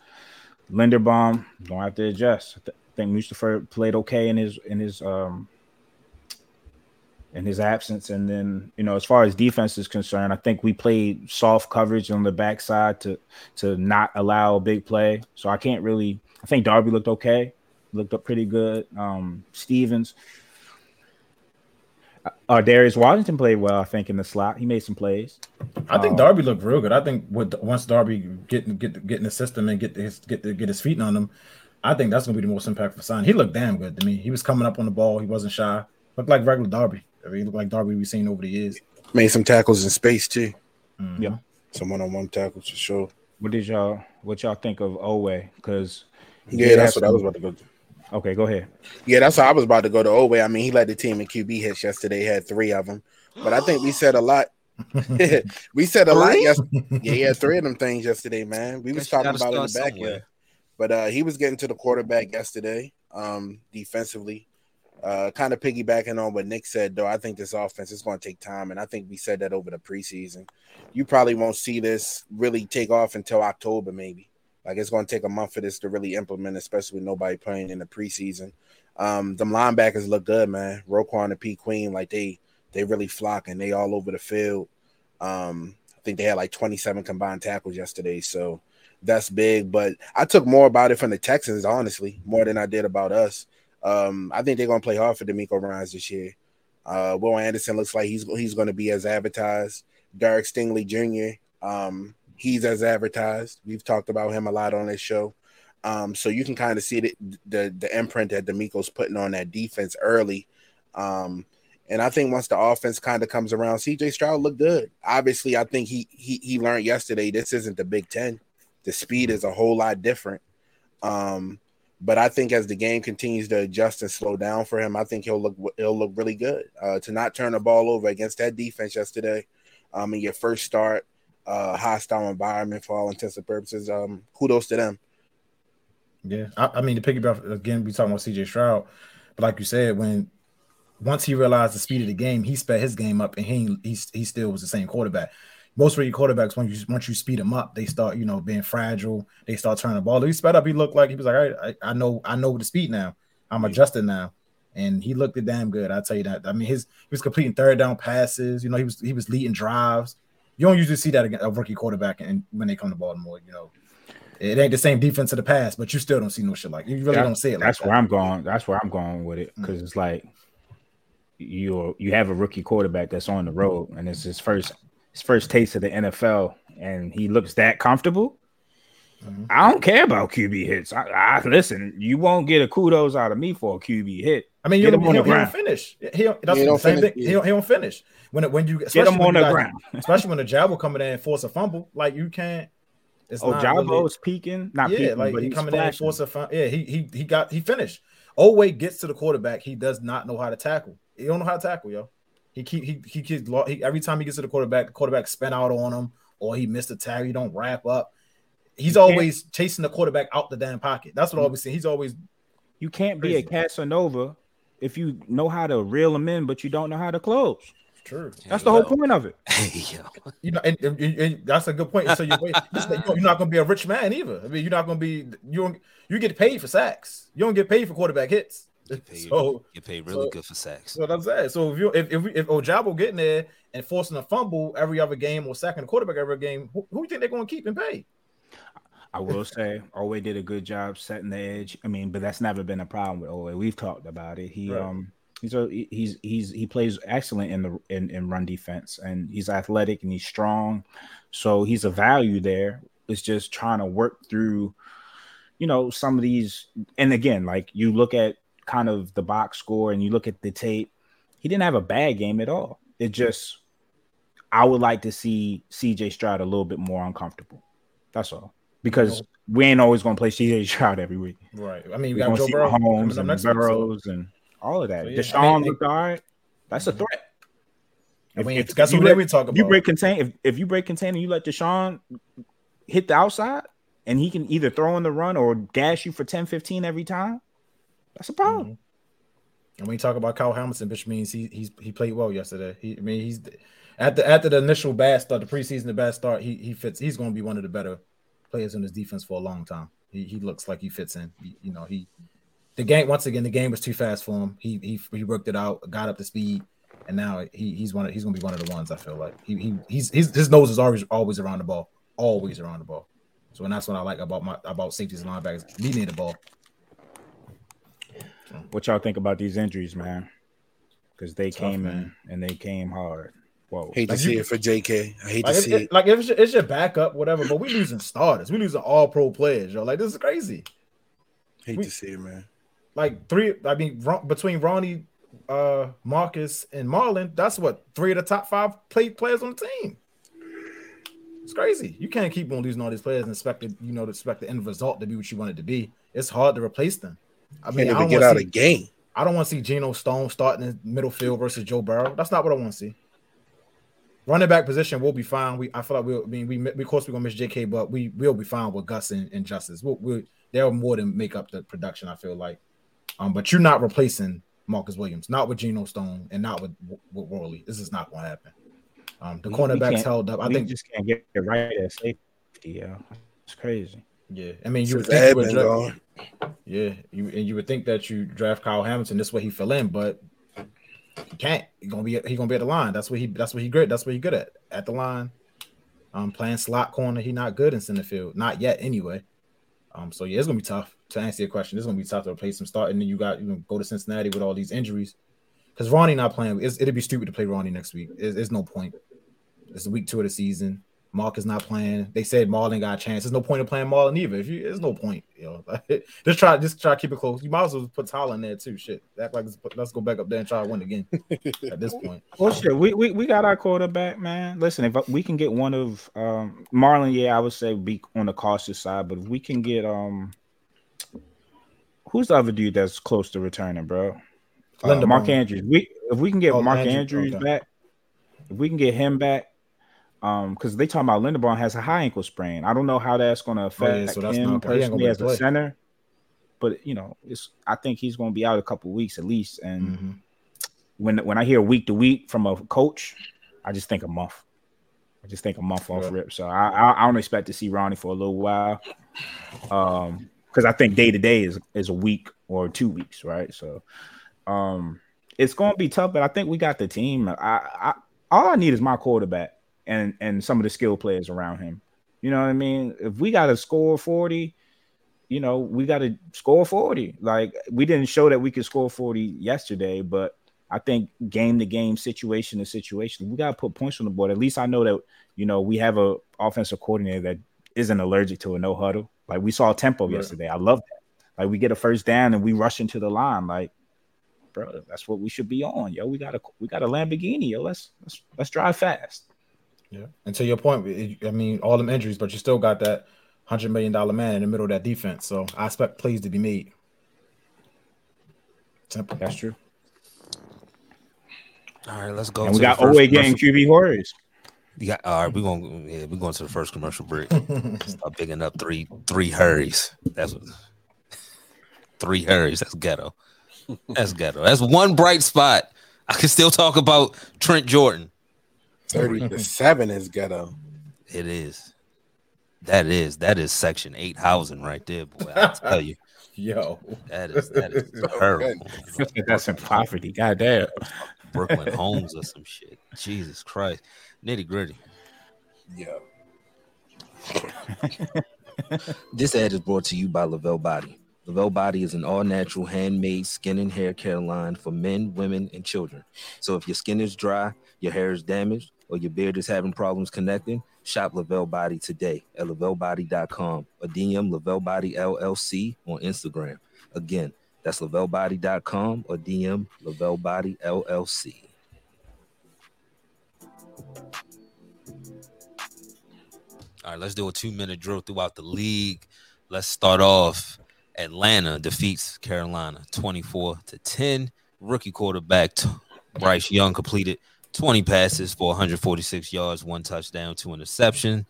Linderbaum gonna have to adjust. I think Mustipher played okay in his in his um in his absence. And then, you know, as far as defense is concerned, I think we played soft coverage on the backside to to not allow a big play. So I can't really. I think Darby looked okay. looked up pretty good. Um, Stevens, uh, uh, Darius Washington played well, I think, in the slot. He made some plays. I think Um, Darby looked real good. I think with once Darby get get get in the system and get his get the, get his feet on him, I think that's gonna be the most impactful sign. He looked damn good to me. He was coming up on the ball. He wasn't shy. Looked like regular Darby. I mean, he looked like Darby we've seen over the years. Made some tackles in space too. Mhm. Yeah. Some one-on-one tackles for sure. What did y'all what y'all think of Oweh? Because Yeah, that's what I was about to go. To. Okay, go ahead. Yeah, that's how I was about to go to Oweh. I mean, he led the team in QB hits yesterday. Had three of them, but I think we said a lot. *laughs* we said a lot. Three? Yes, yeah, he had three of them things yesterday, man. We was talking about it in the start back somewhere. end, but uh, he was getting to the quarterback yesterday. Um, defensively, uh, kind of piggybacking on what Nick said, though. I think this offense is going to take time, and I think we said that over the preseason. You probably won't see this really take off until October, maybe. Like it's going to take a month for this to really implement, especially with nobody playing in the preseason. Um, them linebackers look good, man. Roquan and P Queen, like they they really flock and They all over the field. Um, I think they had like 27 combined tackles yesterday, so that's big. But I took more about it from the Texans, honestly, more than I did about us. Um, I think they're gonna play hard for DeMeco Ryans this year. Uh, Will Anderson looks like he's he's gonna be as advertised. Derek Stingley Jr. Um, he's as advertised. We've talked about him a lot on this show. Um, so you can kind of see the, the the imprint that DeMeco's putting on that defense early. Um, and I think once the offense kind of comes around, CJ Stroud looked good. Obviously, I think he he he learned yesterday this isn't the Big Ten. The speed is a whole lot different. Um, but I think as the game continues to adjust and slow down for him, I think he'll look he'll look really good. Uh, to not turn the ball over against that defense yesterday, um, in your first start, uh, hostile environment for all intents and purposes. Um, kudos to them. Yeah, I, I mean to piggyback again, we talking about CJ Stroud, but like you said, when once he realized the speed of the game, he sped his game up, and he he, he still was the same quarterback. Most rookie quarterbacks, when you once you speed them up, they start you know being fragile. They start turning the ball. He sped up. He looked like he was like, all right, I, I know I know the speed now. I'm adjusted now, and he looked it damn good. I tell you that. I mean, his he was completing third down passes. You know, he was he was leading drives. You don't usually see that against a rookie quarterback, and when they come to Baltimore, you know, it ain't the same defense of the past, but you still don't see no shit like you really That- don't see it. Like That's that. where I'm going. That's where I'm going with it Mm. because it's like you you have a rookie quarterback that's on the road and it's his first his first taste of the NFL and he looks that comfortable. Mhm. I don't care about QB hits. I, I listen. You won't get a kudos out of me for a QB hit. I mean, you Get don't, him on he, the don't- he don't ground. finish. He don't, that's He the don't same finish, thing. yeah. He, don't, he don't finish when when you Get especially him when on you the got- ground. *laughs* especially when the jab will come in there and force a fumble. Like you can't. It's Oh, not Jabo really- is peaking. Not yeah, peaking, like but he he's coming in and flashing. force a fumble. Yeah, he he he got he finished. Always gets to the quarterback. He does not know how to tackle. He don't know how to tackle, yo. He keep he he keeps lo- he, every time he gets to the quarterback, the quarterback spin out on him or he missed a tag. He don't wrap up. He's You always chasing the quarterback out the damn pocket. That's what I always see. He's always You can't be a Casanova if you know how to reel them in, but you don't know how to close. true. That's the whole Well, point of it. *laughs* You know, and, and- and- and that's a good point. So you're, you're not going to be a rich man either. I mean, you're not going to be you. You get paid for sacks. You don't get paid for quarterback hits. Get *laughs* paid, So get paid really so- good for sacks. that's what I'm saying. So if you if if, if Ojabo getting there and forcing a fumble every other game or sacking the quarterback every game, who, who you think they're going to keep and pay? I will say Oweh did a good job setting the edge. I mean, but that's never been a problem with Oweh. We've talked about it. He Right. um he's a he's he's he plays excellent in the in, in run defense and he's athletic and he's strong. So he's a value there. It's just trying to work through, you know, some of these and again, like you look at kind of the box score and you look at the tape, he didn't have a bad game at all. It just I would like to see CJ Stroud a little bit more uncomfortable. That's all. Because we ain't always gonna play CJ Stroud every week. Right. I mean, we got Joe Burrow up and so- Burrows and all of that. So, yeah, Deshaun I mean, looked all right. That's a mhm. threat. I mean, If- that's if what we talk about. you break contain if, if you break contain and you let Deshaun hit the outside and he can either throw in the run or dash you for 10 15 every time, that's a problem. Mhm. And when you talk about Kyle Hamilton, which means he he's he played well yesterday. He I mean he's after after the initial bad start, the preseason the bad start, he he fits. He's going to be one of the better players in his defense for a long time. He he looks like he fits in. He- you know he the game once again the game was too fast for him. He he he worked it out, got up to speed, and now he he's one of, he's going to be one of the ones. I feel like he he he's his his nose is always always around the ball, always around the ball. So and that's what I like about my about safeties and linebackers. He need the ball. What y'all think about these injuries, man? Because they Tough, came man. in and they came hard. Whoa. Hate to Like see you- it for JK. I hate Like, to it, see it- it. like if it's, your, it's your backup, whatever. But we losing starters. We losing all pro players, yo. Like this is crazy. Hate we- to see it, man. Like three. I mean, between Ronnie, uh, Marcus, and Marlon, that's what three of the top five play players on the team. It's crazy. You can't keep on losing all these players and expect it, you know, to expect the end result to be what you want it to be. It's hard to replace them. I mean, Can't I even don't get want out to of see, game. I don't want to see Geno Stone starting in middle field versus Joe Burrow. That's not what I want to see. Running back position, we'll be fine. We I feel like we'll I mean we, we of course we're gonna miss JK, but we will be fine with Gus and, and Justice. We'll, we'll they'll more than make up the production, I feel like. Um, but you're not replacing Marcus Williams, not with Geno Stone and not with with Worley. This is not gonna happen. Um, the We- we cornerbacks can't- held up. I we think just can't get it right at safety. Yeah, it's crazy. Yeah. I mean you would think would draft. Yeah, you and you would think that you draft Kyle Hamilton, this way he fill in, but you can't. He gonna be he gonna be at the line. That's what he that's what he great. That's what he good at. At the line. Um playing slot corner, he not good in center field. Not yet anyway. Um, so yeah, it's gonna be tough to answer your question. It's gonna be tough to replace him starting. Then you got you know go to Cincinnati with all these injuries. Because Ronnie not playing, it'd be stupid to play Ronnie next week. It's, there's no point. It's week two of the season. Mark is not playing. They said Marlon got a chance. There's no point in playing Marlon either. If you, there's no point. You know, *laughs* just try, just try to keep it close. You might as well put Tyler in there too. Shit, act like let's go back up there and try to win again. *laughs* at this point, Well, shit, we, we we got our quarterback, man. Listen, if we can get one of um Marlon, yeah, I would say be on the cautious side, but if we can get um, who's the other dude that's close to returning, bro? Uh, Mark Andrews. We if we can get Oh, Mark Andrew- Andrews okay. back, if we can get him back, um, because they talking about Linderbaum has a high ankle sprain. I don't know how that's going to affect Oh, yeah, so him not- he ain't gonna personally as a center. But you know, it's I think he's going to be out a couple weeks at least, and Mhm. when when I hear week to week from a coach, I just think a month. I just think a month off Yeah. rip. So I, I I don't expect to see Ronnie for a little while. Um, because I think day to day is is a week or two weeks, right? So, um, it's going to be tough, but I think we got the team. I, I all I need is my quarterback and and some of the skill players around him. You know what I mean? If we got to score forty, you know, we got to score 40. Like we didn't show that we could score 40 yesterday, but I think game to game, situation to situation, we got to put points on the board. At least I know that, you know, we have a offensive coordinator that isn't allergic to a no huddle. Like we saw tempo Right. yesterday. I love that. Like we get a first down and we rush into the line. Like, bro, that's what we should be on. Yo, we got a we got a Lamborghini. Yo, let's let's let's drive fast. Yeah. And to your point, I mean, all them injuries, but you still got that hundred million dollar man in the middle of that defense. So I expect plays to be made. Simple. That's true. All right, let's go. and we to the got first OA game commercial. QB Warriors. You got all right. We're going. Yeah, we're going to the first commercial break. *laughs* Stop picking up three three hurries. That's what. *laughs* Three hurries. That's ghetto. That's ghetto. That's one bright spot. I can still talk about Trent Jordan. 30 to *laughs* 7 is ghetto. It is. That is that is section eight housing right there, boy. I tell *laughs* you, Yo. that is that is *laughs* terrible. That's in poverty. God damn. Brooklyn homes or some shit. Jesus Christ, nitty gritty. Yeah. This ad is brought to you by Lavelle Body. Lavelle Body is an all natural handmade skin and hair care line for men, women, and children. So if your skin is dry, your hair is damaged, or your beard is having problems connecting, shop Lavelle Body today at lavellebody.com or DM Lavelle Body LLC on Instagram. Again, that's lavellebody.com or DM Lavelle Body LLC. All right, let's do a two minute drill throughout the league. Let's start off. Atlanta defeats Carolina 24 to 10. Rookie quarterback Bryce Young completed 20 passes for 146 yards, one touchdown, two interception.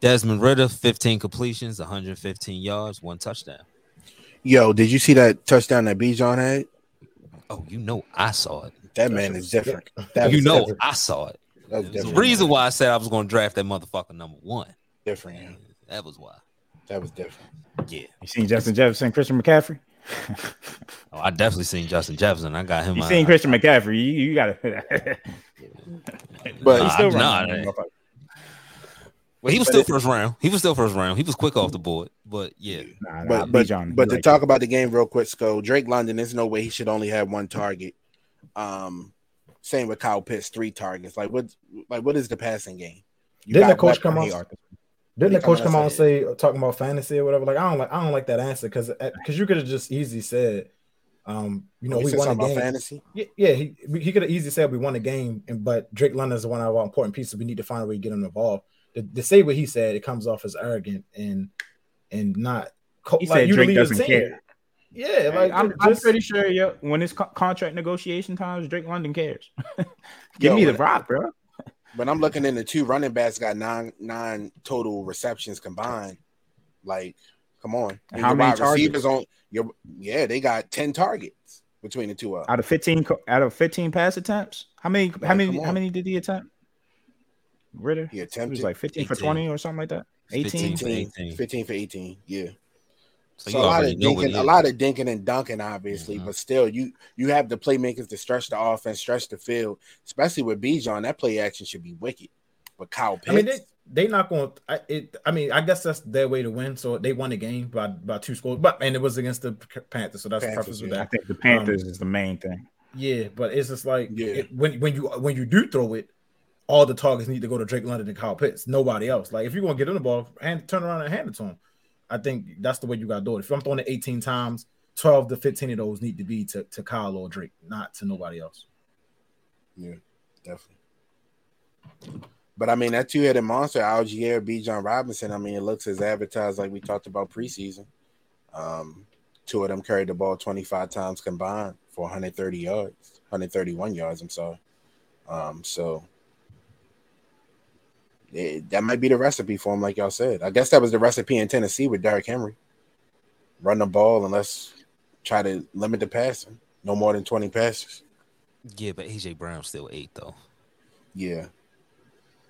Desmond Ridder 15 completions, 115 yards, one touchdown. Yo, did you see that touchdown that Bijan had? Oh, you know I saw it. That man is different. That you know different. I saw it. That was There's a different. reason why I said I was going to draft that motherfucker number one. Different. yeah. That was why. That was different. Yeah. You seen Justin Jefferson, Christian McCaffrey? *laughs* Oh, I definitely seen Justin Jefferson. I got him. You uh, seen Christian McCaffrey? You, you gotta. *laughs* But he's still Nah, running. nah. Well, he was But still first round. He was still first round. He was quick off the board, but yeah, Nah, nah, But but, Bijan, but to like talk that. about the game real quick, Sco, Drake London, there's no way he should only have one target. Um, same with Kyle Pitts, three targets. Like what? Like what is the passing game? You Didn't got the coach come Hey, out? Arthur. Didn't the coach come come out out and and say talking about fantasy or whatever? Like I don't like I don't like that answer because because you could have just easily said, um, you know, Oh, we won a game. fantasy. Yeah, yeah, he he could have easily said we won a game, and but Drake London is one of our important pieces. We need to find a way to get him involved. To, to say what he said, it comes off as arrogant and and not. Co- He like, said you the Drake leader of the doesn't care. Yeah, Hey, like I'm, ju- I'm pretty sure Yeah, when it's co- contract negotiation times, Drake London cares. *laughs* Give Yo, me the when- rock, bro. But I'm looking in the two running backs got nine nine total receptions combined. Like, come on. And how many targets? receivers on your yeah, they got 10 targets between the two of them. Out of 15 out of 15 pass attempts, how many how many how many did he attempt? Ridder? He It was attempted like 15 for 20 or something like that. 18. 15. 15, 18. 15 for 18. Yeah. So So, you a lot of already know what dinking, a lot of dinking and dunking, obviously, Mhm. but still, you you have the playmakers to stretch the offense, stretch the field, especially with Bijan. That play action should be wicked. But Kyle Pitts, I mean, they they not going. I, it. I mean, I guess that's their way to win. So they won the game by by two scores, but and it was against the Panthers. So that's the Panthers, preference with yeah. I that. think the Panthers is the main thing. Yeah, but it's just like Yeah. it- when when you when you do throw it, all the targets need to go to Drake London and Kyle Pitts. Nobody else. Like if you're gonna get in the ball, hand turn around and hand it to him. I think that's the way you gotta do it. If I'm throwing it 18 times, 12 to 15 of those need to be to, to Kyle or Drake, not to nobody else. Yeah, definitely. But I mean, that two headed monster, Allgeier, B. John Robinson. I mean, it looks as advertised like we talked about preseason. Um, two of them carried the ball 25 times combined for 130 yards, 131 yards. I'm sorry. Um, so it, that might be the recipe for him, like y'all said. I guess that was the recipe in Tennessee with Derrick Henry. Run the ball and let's try to limit the passing. No more than 20 passes. yeah, but AJ Brown's still eight though. Yeah.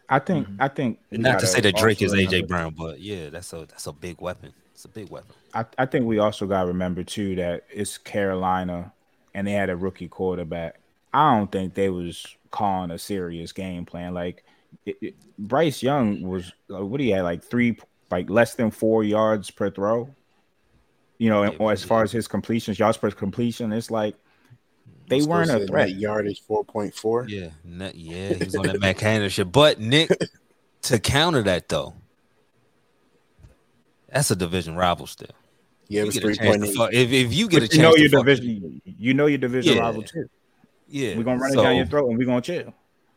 I think Mhm. I think Not to say that Drake is AJ Brown, but yeah, that's a that's a big weapon. It's a big weapon. I, I think we also got to remember too that it's Carolina and they had a rookie quarterback. I don't think they was calling a serious game plan. Like it, it- Bryce Young was uh, what do you had like three like less than four yards per throw. You know, and- Yeah, or as but far as his completions, yards per completion, it's like they Let's weren't a say threat. net Yardage 4.4. Yeah, ne- yeah, he was on that Matt Canada shit. But Nick, to counter that though, that's a division rival still. Yeah, it was get a chance to 3.8. if, if you get a chance you know to your fuck- division, you know your division Yeah. rival too. yeah, We're gonna run it down your throat and we're gonna chill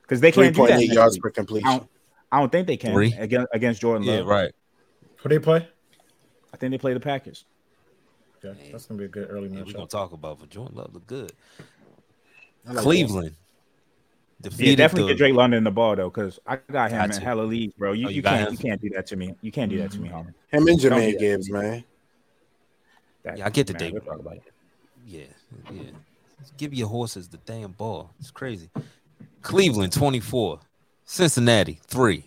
because they can't do that. 3.8 yards week. per I completion. don't, I don't think they can Three? against against Jordan Love. Yeah, right. Who do they play? I think they play the Packers. Okay, that's gonna be a good early Yeah, we're gonna talk about but Jordan Love look good. I like Cleveland Yeah, defeated definitely the, get Drake London the ball though, because I got him Got in hella leagues, bro. You, Oh, you you can't him? you can't do that to me. You can't do that to me, mm-hmm. homie. Him and Jahmyr. Gibbs, man. That- Yeah, I get the man, Dave we'll talk about it. Yeah, yeah. Give your horses the damn ball. It's crazy. Cleveland 24, Cincinnati 3.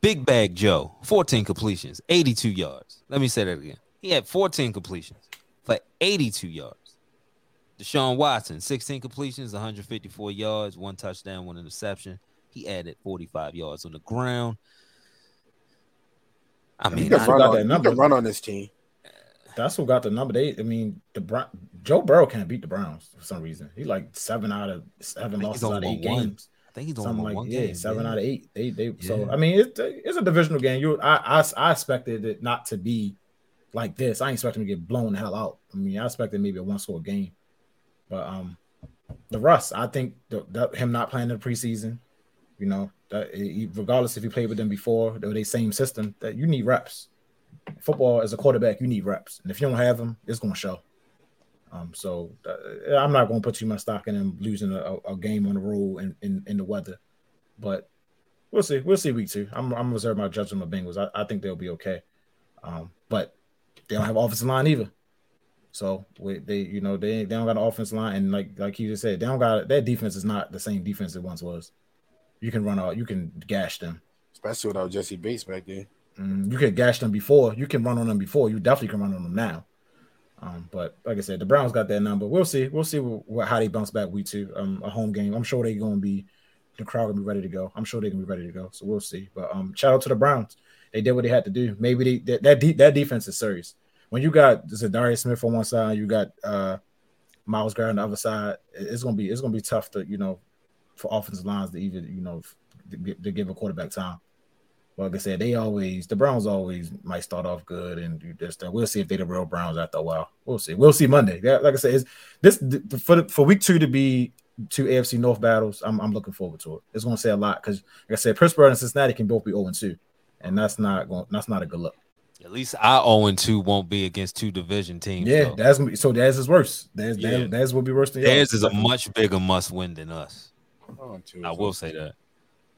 Big Bag Joe 14 completions, 82 yards. Let me say that again. He had 14 completions for 82 yards. Deshaun Watson 16 completions, 154 yards, one touchdown, one interception. He added 45 yards on the ground. I He mean, can, I I- run forgot on, that he number. can run on this team. That's who got the number. They, I mean, the Brown, Joe Burrow can't beat the Browns for some reason. He like seven out of seven think he's losses out of eight one. games. Think he's only like one yeah, game. seven yeah. out of eight. They they so I mean it's it's a divisional game. You I, I I expected it not to be like this. I ain't expecting to get blown the hell out. I mean I expected maybe a one score game, but um the Russ I think the, that him not playing in the preseason, you know that he- regardless if he played with them before or they same system that you need reps. Football as a quarterback you need reps, and if you don't have them, it's gonna show. Um, so uh, I'm not going to put too much stock in him losing a, a game on the road in, in, in the weather, but we'll see. We'll see week two. I'm I'm reserving my judgment of Bengals. I, I think they'll be okay. Um, but they don't have offensive line either. So we, they, you know, they they don't got an offensive line, and like like you just said, they don't got that defense is not the same defense it once was. You can run out, you can gash them. Especially without Jessie Bates back there. Mm, you could gash them before. You can run on them before. You definitely can run on them now. Um, but like I said, the Browns got that number. We'll see. We'll see what, what, how they bounce back week two. Um, a home game. I'm sure they're gonna be the crowd gonna be ready to go. I'm sure they're gonna be ready to go. So we'll see. But um, shout out to the Browns. They did what they had to do. Maybe they that that, de- that defense is serious. When you got Za'Darius Smith on one side, you got uh Myles Garrett on the other side. It's gonna be it's gonna be tough to you know for offensive lines to even you know to give a quarterback time. Well, like I said, they always the Browns always might start off good, and you just uh, we'll see if they're the real Browns after a while. We'll see. We'll see Monday. Yeah, like I said, is this the, for the, for week two to be two AFC North battles? I'm I'm looking forward to it. It's going to say a lot because, like I said, Pittsburgh and Cincinnati can both be 0 2, and that's not going. That's not a good look. At least I 0 2 won't be against two division teams. Yeah, though. that's gonna be- so. Theirs is worse. Theirs, Yeah. theirs, theirs will be worse than theirs yours. is a much bigger must win than us. Oh, two I is will say that.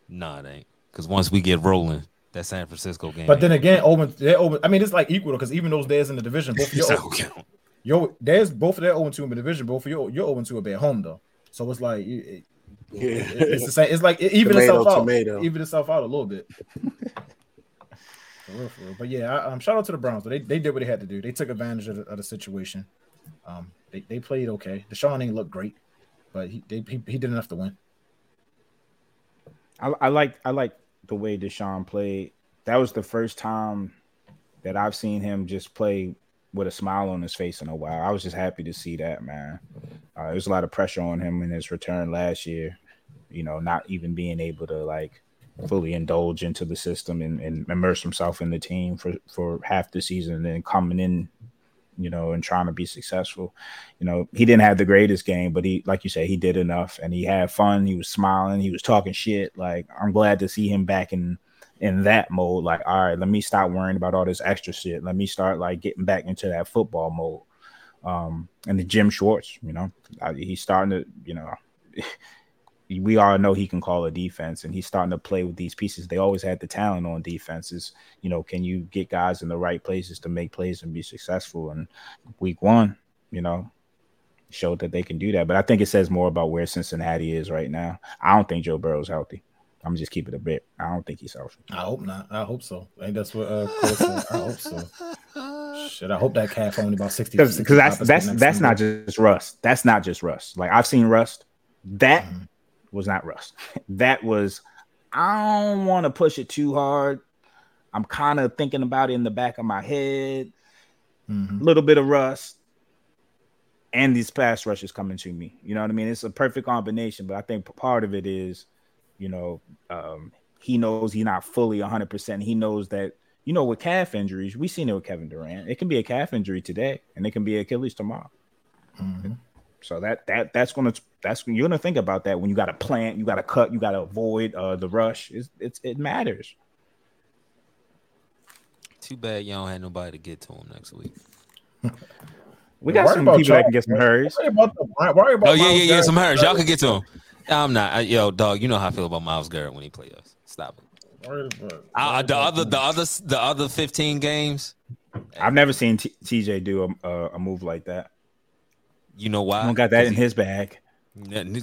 Nah, it ain't. Because once we get rolling, that San Francisco game. But then again, Owen, they're Owen. I mean, it's like equal because even those days in the division, both of your, *laughs* So, count. your there's both of their 0 2 in the division, both of your your 0 2 will be at home though. So it's like it- it- *laughs* Yeah. it's the same. It's like it even Tomato, itself out, tomato. even itself out a little bit. For real, for real. But yeah, I, um, shout out to the Browns. They they did what they had to do. They took advantage of the, of the situation. Um, they, they played okay. Deshaun ain't look great, but he they, he, he did enough to win. I, like I like the way Deshaun played. That was the first time that I've seen him just play with a smile on his face in a while. I was just happy to see that, man. Uh, there was a lot of pressure on him in his return last year. You know, not even being able to like fully indulge into the system and, and immerse himself in the team for for half the season, and then coming in, you know, and trying to be successful. You know, he didn't have the greatest game, but he, like you said, he did enough, and he had fun. He was smiling. He was talking shit. Like I'm glad to see him back in in that mode. Like, all right, let me stop worrying about all this extra shit. Let me start like getting back into that football mode. Um, and the Jim Schwartz, you know, I, he's starting to, you know, *laughs* we all know he can call a defense, and he's starting to play with these pieces. They always had the talent on defenses. You know, can you get guys in the right places to make plays and be successful? And week one, you know, showed that they can do that. But I think it says more about where Cincinnati is right now. I don't think Joe Burrow's healthy. I'm just keeping it a bit. I don't think he's healthy. I hope not. I hope so. I think that's what uh, Chris said. I hope so. *laughs* Shit, I hope that calf only about sixty. Because that's that's that's season. not just rust. That's not just rust. Like I've seen rust. That Mhm. Was not rust. *laughs* That was I don't want to push it too hard. I'm kind of thinking about it in the back of my head. A little bit of rust. And these pass rushes coming to me. You know what I mean? It's a perfect combination, but I think part of it is, you know, um, he knows he's not fully 100%. He knows that, you know, with calf injuries, we've seen it with Kevin Durant. It can be a calf injury today, and it can be Achilles tomorrow. Mhm. So that that that's gonna that's you're gonna think about that when you got to plant, you got to cut, you got to avoid uh, the rush. It's, it's it matters. Too bad y'all don't have nobody to get to him next week. *laughs* We got some people that y'all, can get some hurries. Worry about the worry about Oh yeah, Myles yeah, yeah. Garrett. Some hurries. Y'all can get to him. I'm not. I, yo, dog. You know how I feel about Myles Garrett when he plays us. Stop it. Worry about- I, worry the about other, them. the other, the other 15 games. I've never seen T- TJ do a, a, a move like that. You know why? I don't got that in his bag.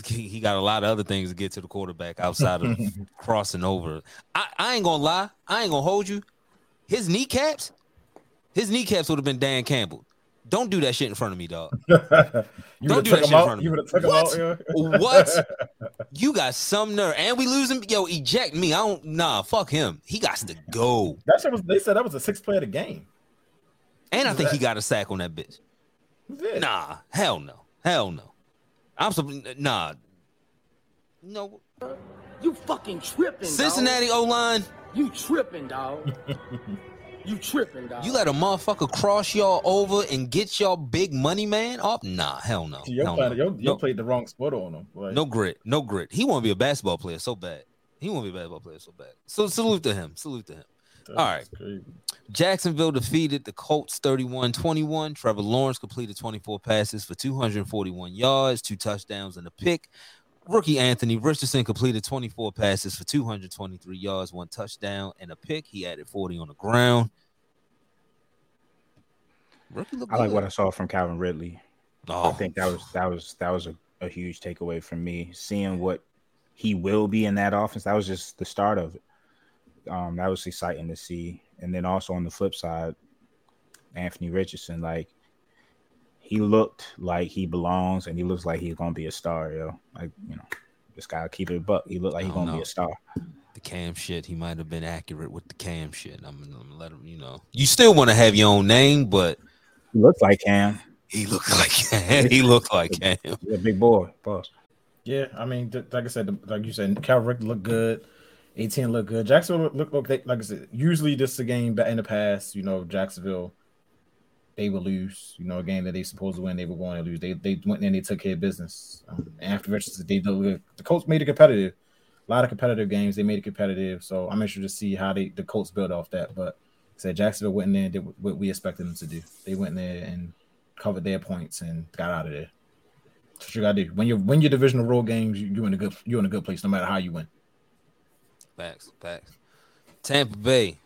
He, he got a lot of other things to get to the quarterback outside of *laughs* crossing over. I, I ain't gonna lie. I ain't gonna hold you. His kneecaps, his kneecaps would have been Dan Campbell. Don't do that shit in front of me, dog. *laughs* Don't do that shit him in out. front of You me. him What? out. What? *laughs* You got some nerve, and we losing. Yo, eject me. I don't. Nah, fuck him. He got to go. That shit was. They said that was a six play of the game. And I think he got a sack on that bitch. That's. Nah, hell no, hell no. I'm so nah. No, You fucking tripping, Cincinnati O line. You tripping, dog. *laughs* you tripping, dog. You let a motherfucker cross y'all over and get y'all big money man off? Nah, hell no. Yo, Hell played, no. yo, yo No. played the wrong spot on him. Like, No grit, no grit. He want to be a basketball player so bad. He want to be a basketball player so bad. So salute to him. Salute to him. That's all right. crazy. Jacksonville defeated the Colts 31-21. Trevor Lawrence completed 24 passes for 241 yards, two touchdowns and a pick. Rookie Anthony Richardson completed 24 passes for 223 yards, one touchdown and a pick. He added 40 on the ground. Rookie looked I like good. what I saw from Calvin Ridley. Oh, I think that was that was that was a, a huge takeaway from me. Seeing what he will be in that offense, that was just the start of it. Um, that was exciting to see. And then also on the flip side, Anthony Richardson, like he looked like he belongs, and he looks like he's gonna be a star, yo. Like you know, this guy keep it a buck. He looked like I he's gonna be a star. the Cam shit. He might have been accurate with the Cam shit. I'm, I'm gonna let him. You know, you still want to have your own name, but He looks like Cam. he looked like Cam. *laughs* he looked like Cam. He's a big boy. Boss. Yeah, I mean, th- like I said, like you said, Calvert looked good. 18 looked good. Jacksonville look look like like I said. Usually, this is a game that in the past, you know, Jacksonville they would lose. You know, a game that they supposed to win, they were going to lose. They they went in, and they took care of business. Um, afterwards, they the Colts made it competitive. A lot of competitive games, they made it competitive. So I'm interested to see how they the Colts build off that. But I said Jacksonville went in there and did what we expected them to do. They went in there and covered their points and got out of there. That's what you gotta do. When you win your divisional road games, you, you're in a good you're in a good place no matter how you win. Facts, facts. Tampa Bay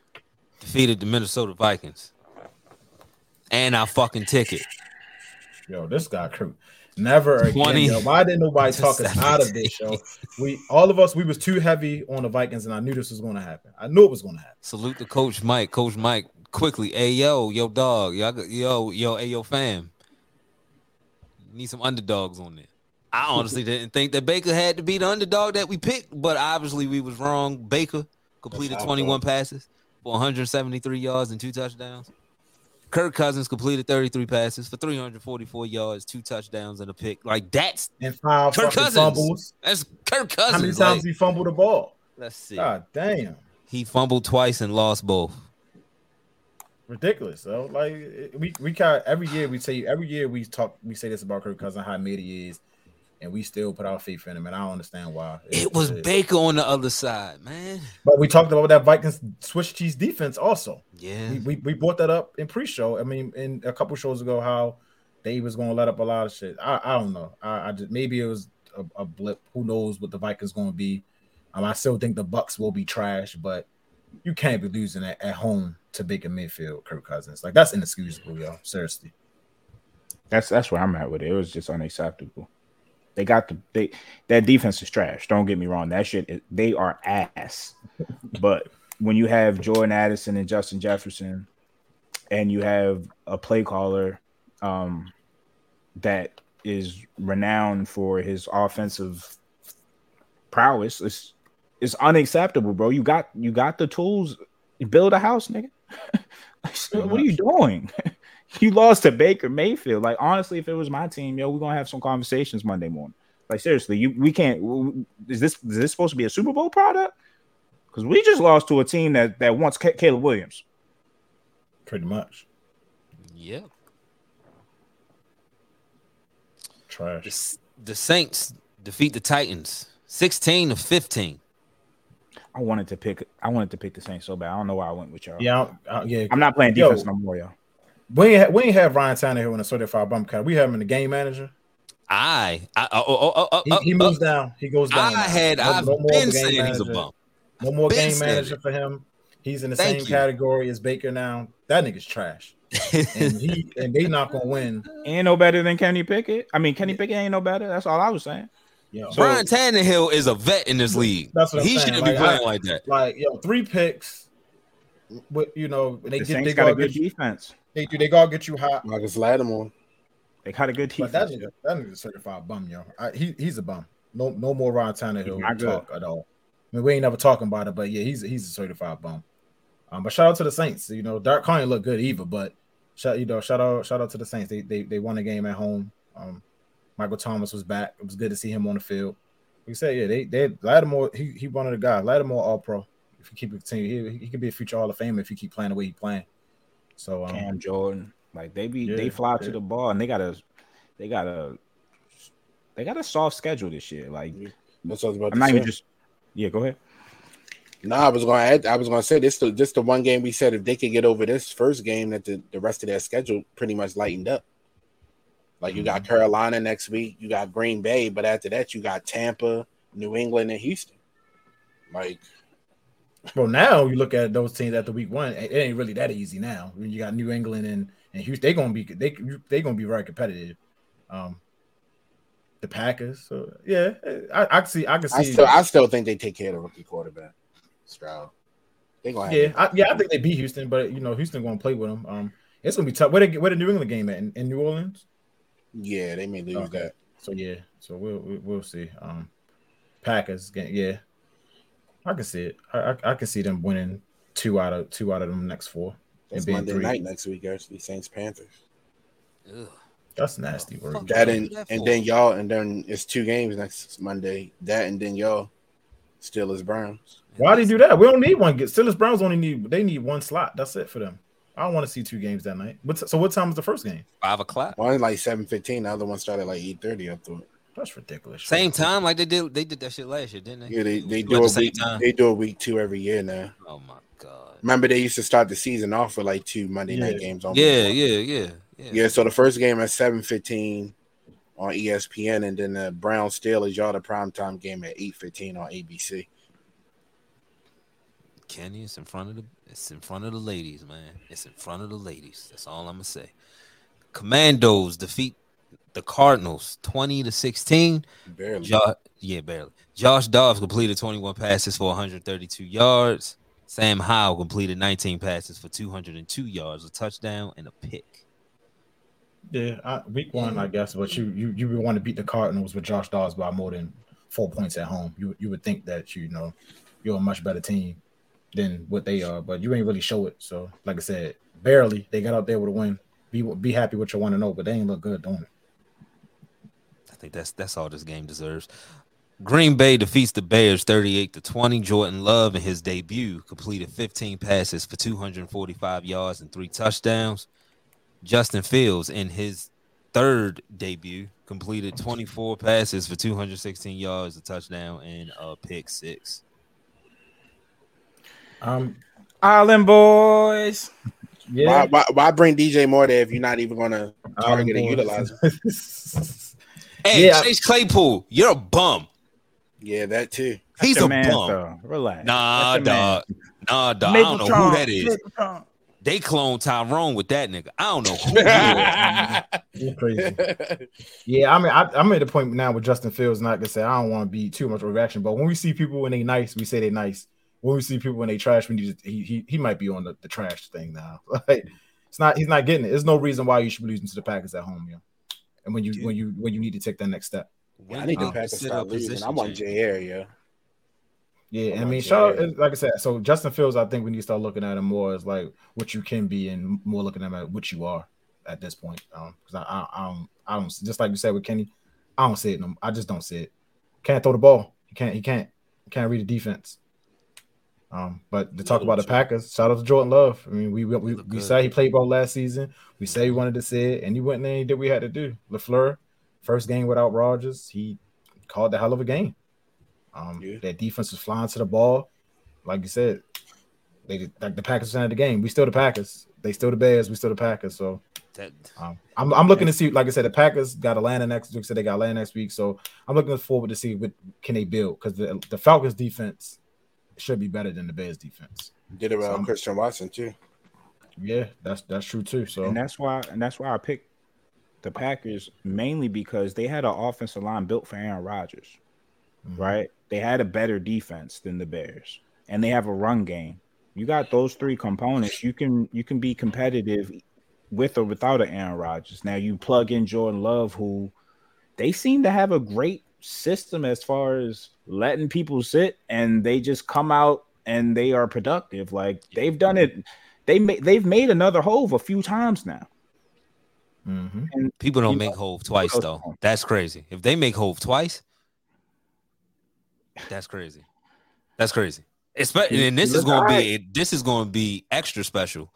defeated the Minnesota Vikings. And our fucking ticket. Yo, this guy crew. Never again. 20 Yo. Why didn't nobody talk us out of this show? We all of us we was too heavy on the Vikings, and I knew this was going to happen. I knew it was going to happen. Salute to Coach Mike. Coach Mike, quickly. Hey yo, yo dog. Yo, yo, yo, hey yo fam. Need some underdogs on there. I honestly didn't think that Baker had to be the underdog that we picked, but obviously we was wrong. Baker completed That's how I 21 passes for 173 yards and two touchdowns. Kirk Cousins completed 33 passes for 344 yards, two touchdowns, and a pick. Like that's And five Kirk Cousins. fumbles. that's Kirk Cousins. How many times Like, he fumbled the ball? let's see. God damn, He fumbled twice and lost both. ridiculous. So like we we kind every year we say every year we talk we say this about Kirk Cousins how made he is, and we still put our faith in him, and I don't understand why. It was It- Baker on the other side, man. But we talked about that Vikings switch cheese defense also. Yeah. we, we, we brought that up in pre-show. I mean, in a couple shows ago, how they was going to let up a lot of shit. I, I don't know. I, I just maybe it was a, a blip. Who knows what the Vikings going to be? Um, I still think the Bucs will be trash, but you can't be losing at, at home to Baker Mayfield, Kirk Cousins. Like that's inexcusable, yo. Seriously. That's that's where I'm at with it. It was just unacceptable. They got the they that defense is trash. Don't get me wrong. That shit is, they are ass. but when you have Jordan Addison and Justin Jefferson, and you have a play caller um, that is renowned for his offensive prowess, it's it's unacceptable, bro. You got you got the tools. You build a house, nigga. *laughs* What are you doing? *laughs* you lost to Baker Mayfield. Like honestly, if it was my team, yo, we're gonna have some conversations Monday morning. Like seriously, you we can't. Is this is this supposed to be a Super Bowl product? Because we just lost to a team that that wants Ca- Caleb Williams. Pretty much Yep. The, trash. S- the Saints defeat the Titans 16 to 15. I wanted to pick. I wanted to pick the Saints so bad. I don't know why I went with y'all. Yeah, I- I- yeah. I'm not playing Yo. defense no more, y'all. We ain't, we ain't have Ryan Tannehill in a certified bump cut. We have him in the game manager. I, I oh, oh, oh, oh, He, he oh, moves down. He goes down. I had, No- I've no more been the game he's a manager. bump. No more game saying manager it. for him. He's in the Thank same you. category as Baker now. That nigga's trash. And he *laughs* and they not gonna win. Ain't no better than Kenny Pickett. I mean, Kenny Pickett ain't no better. That's all I was saying. Yo. So- Brian Tannehill is a vet in this league. That's what I'm he saying. shouldn't Like, be playing I- like that. like yo, three picks. With you know, they The get they got a good get you, defense. they do they gotta get you hot. Marcus Lattimore. They got a good But that defense. nigga, that nigga's a certified bum, yo. I, he he's a bum. No no more Ryan He's Tannehill not good. talk at all. I mean, we ain't never talking about it, but yeah, he's he's a certified bum. Um, but shout out to the Saints. You know, Dark Carney look good either, but shout you know, shout out shout out to the Saints. They they they won the game at home. Um, Michael Thomas was back. It was good to see him on the field. We said, yeah, they they Lattimore. He he one of the guys. Lattimore All Pro. If you keep it continue, he, he could be a future Hall of Famer if you keep playing the way he playing. So um, Cam Jordan, like they be Yeah, they fly yeah. to the ball and they got a they got a they got a soft schedule this year. Like That's what I was about I'm to not say. even just yeah. Go ahead. No, I was going to add. I was going to say this. The, this the one game we said if they could get over this first game, that the, the rest of their schedule pretty much lightened up. Like you Mm-hmm. got Carolina next week, you got Green Bay, but after that you got Tampa, New England, and Houston. Like Well, now you look at those teams after week one, it ain't really that easy now. When you got New England and, and Houston, they're gonna be they they gonna be very competitive. Um, the Packers, so yeah, I, I can see I can I see. still, I still think they take care of the rookie quarterback, Stroud. They gonna have yeah, I, yeah, I think they beat Houston, but you know Houston gonna play with them. Um, it's gonna be tough. Where they where the New England game at in, in New Orleans? yeah, they may lose Okay. that. So yeah, so we'll we'll, see. Um, Packers, ga- yeah. I can see it. I, I, I can see them winning two out of two out of them next four. It's Monday three. night next week, actually. Saints Panthers. Ugh. That's nasty Fuck. word. That and that and then y'all and then it's two games next Monday. That and then y'all Steelers Browns. Why do you do that? We don't need one. Get Steelers Browns only need they need one slot. That's it for them. I don't want to see two games that night. But so what time is the first game? Five o'clock. One like seven fifteen. The other one started like eight thirty. I thought. That's ridiculous. Same time, like they did. They did that shit last year, didn't they? Yeah, they they do at a the same week. time. They do a week two every year now. Oh my god. Remember they used to start the season off with like two Monday night games on. Yeah, yeah, yeah, yeah. Yeah, so the first game at seven fifteen on ESPN, and then the Brown Steelers, y'all the primetime game at eight fifteen on ABC. Kenny, it's in front of the it's in front of the ladies, man. It's in front of the ladies. That's all I'm gonna say. Commanders defeat the Cardinals 20 to 16. Barely. Jo- yeah, barely. Josh Dobbs completed 21 passes for 132 yards. Sam Howell completed 19 passes for 202 yards, a touchdown, and a pick. Yeah, I, week one, I guess. But you you you would want to beat the Cardinals with Josh Dobbs by more than four points at home. You you would think that you know you're a much better team than what they are, but you ain't really show it. So, like I said, barely they got out there with a win. Be be happy with your one and zero, but they ain't look good doing it. I think that's that's all this game deserves. Green Bay defeats the Bears 38 to 20. Jordan Love in his debut completed 15 passes for 245 yards and three touchdowns. Justin Fields in his third debut completed 24 passes for 216 yards, a touchdown, and a pick six. Um, Island boys. Why, yeah, why, why bring DJ Moore there if you're not even going to target and utilize him? *laughs* utilize. Hey, Yeah. Chase Claypool, you're a bum. Yeah, that too. He's a man, bum. though. Relax. Nah, That's man. dog. Nah, dog. I don't know Mapletron, who that is. Mapletron. They cloned Tyrone with that nigga. I don't know who he is. *laughs* You're crazy. Yeah, I mean, I, I'm at the point now with Justin Fields. Not gonna say I don't want to be too much of a reaction, but when we see people when they nice, we say they nice. When we see people when they trash, we need to, he, he he might be on the, the trash thing now. *laughs* Like it's not he's not getting it. There's no reason why you should be losing to the Packers at home, yeah. And when you when you when you need to take that next step, I need the Um, to consider stop a losing. position I want change. J Air, yeah. yeah. I'm I mean, shout sure. out, like I said, so Justin Fields, I think we need to start looking at him more as like what you can be and more looking at him at what you are at this point. Um, because I, I I don't I don't just like you said with Kenny, I don't see it. No, I just don't see it. Can't throw the ball. He can't. He can't. He can't read the defense. Um, but to talk about the Packers, shout out to Jordan Love. I mean, we we, we, we said he played well last season. We said he wanted to see it, and he went in there and he did what he had to do. LaFleur, first game without Rodgers, he called the hell of a game. Um, Yeah. their defense was flying to the ball, like you said. They like the Packers ended the game. We still the Packers. They still the Bears. We still the Packers. So um, I'm, I'm looking to see, like I said, the Packers got Atlanta next week. So they got Atlanta next week. So I'm looking forward to see what can they build because the, the Falcons defense should be better than the Bears defense. Did it well, Some- Christian Watson too. Yeah, that's that's true too. So And that's why and that's why I picked the Packers mainly because they had an offensive line built for Aaron Rodgers. Mhm. Right? They had a better defense than the Bears. And they have a run game. You got those three components, you can you can be competitive with or without an Aaron Rodgers. Now you plug in Jordan Love, who they seem to have a great system as far as letting people sit and they just come out and they are productive. Like they've done it. They made they've made another hove a few times now. Mhm. people don't make know, Hove twice though. home. That's crazy. If they make Hove twice, that's crazy. That's crazy. Especially, and this is looked going to be this is going to be extra special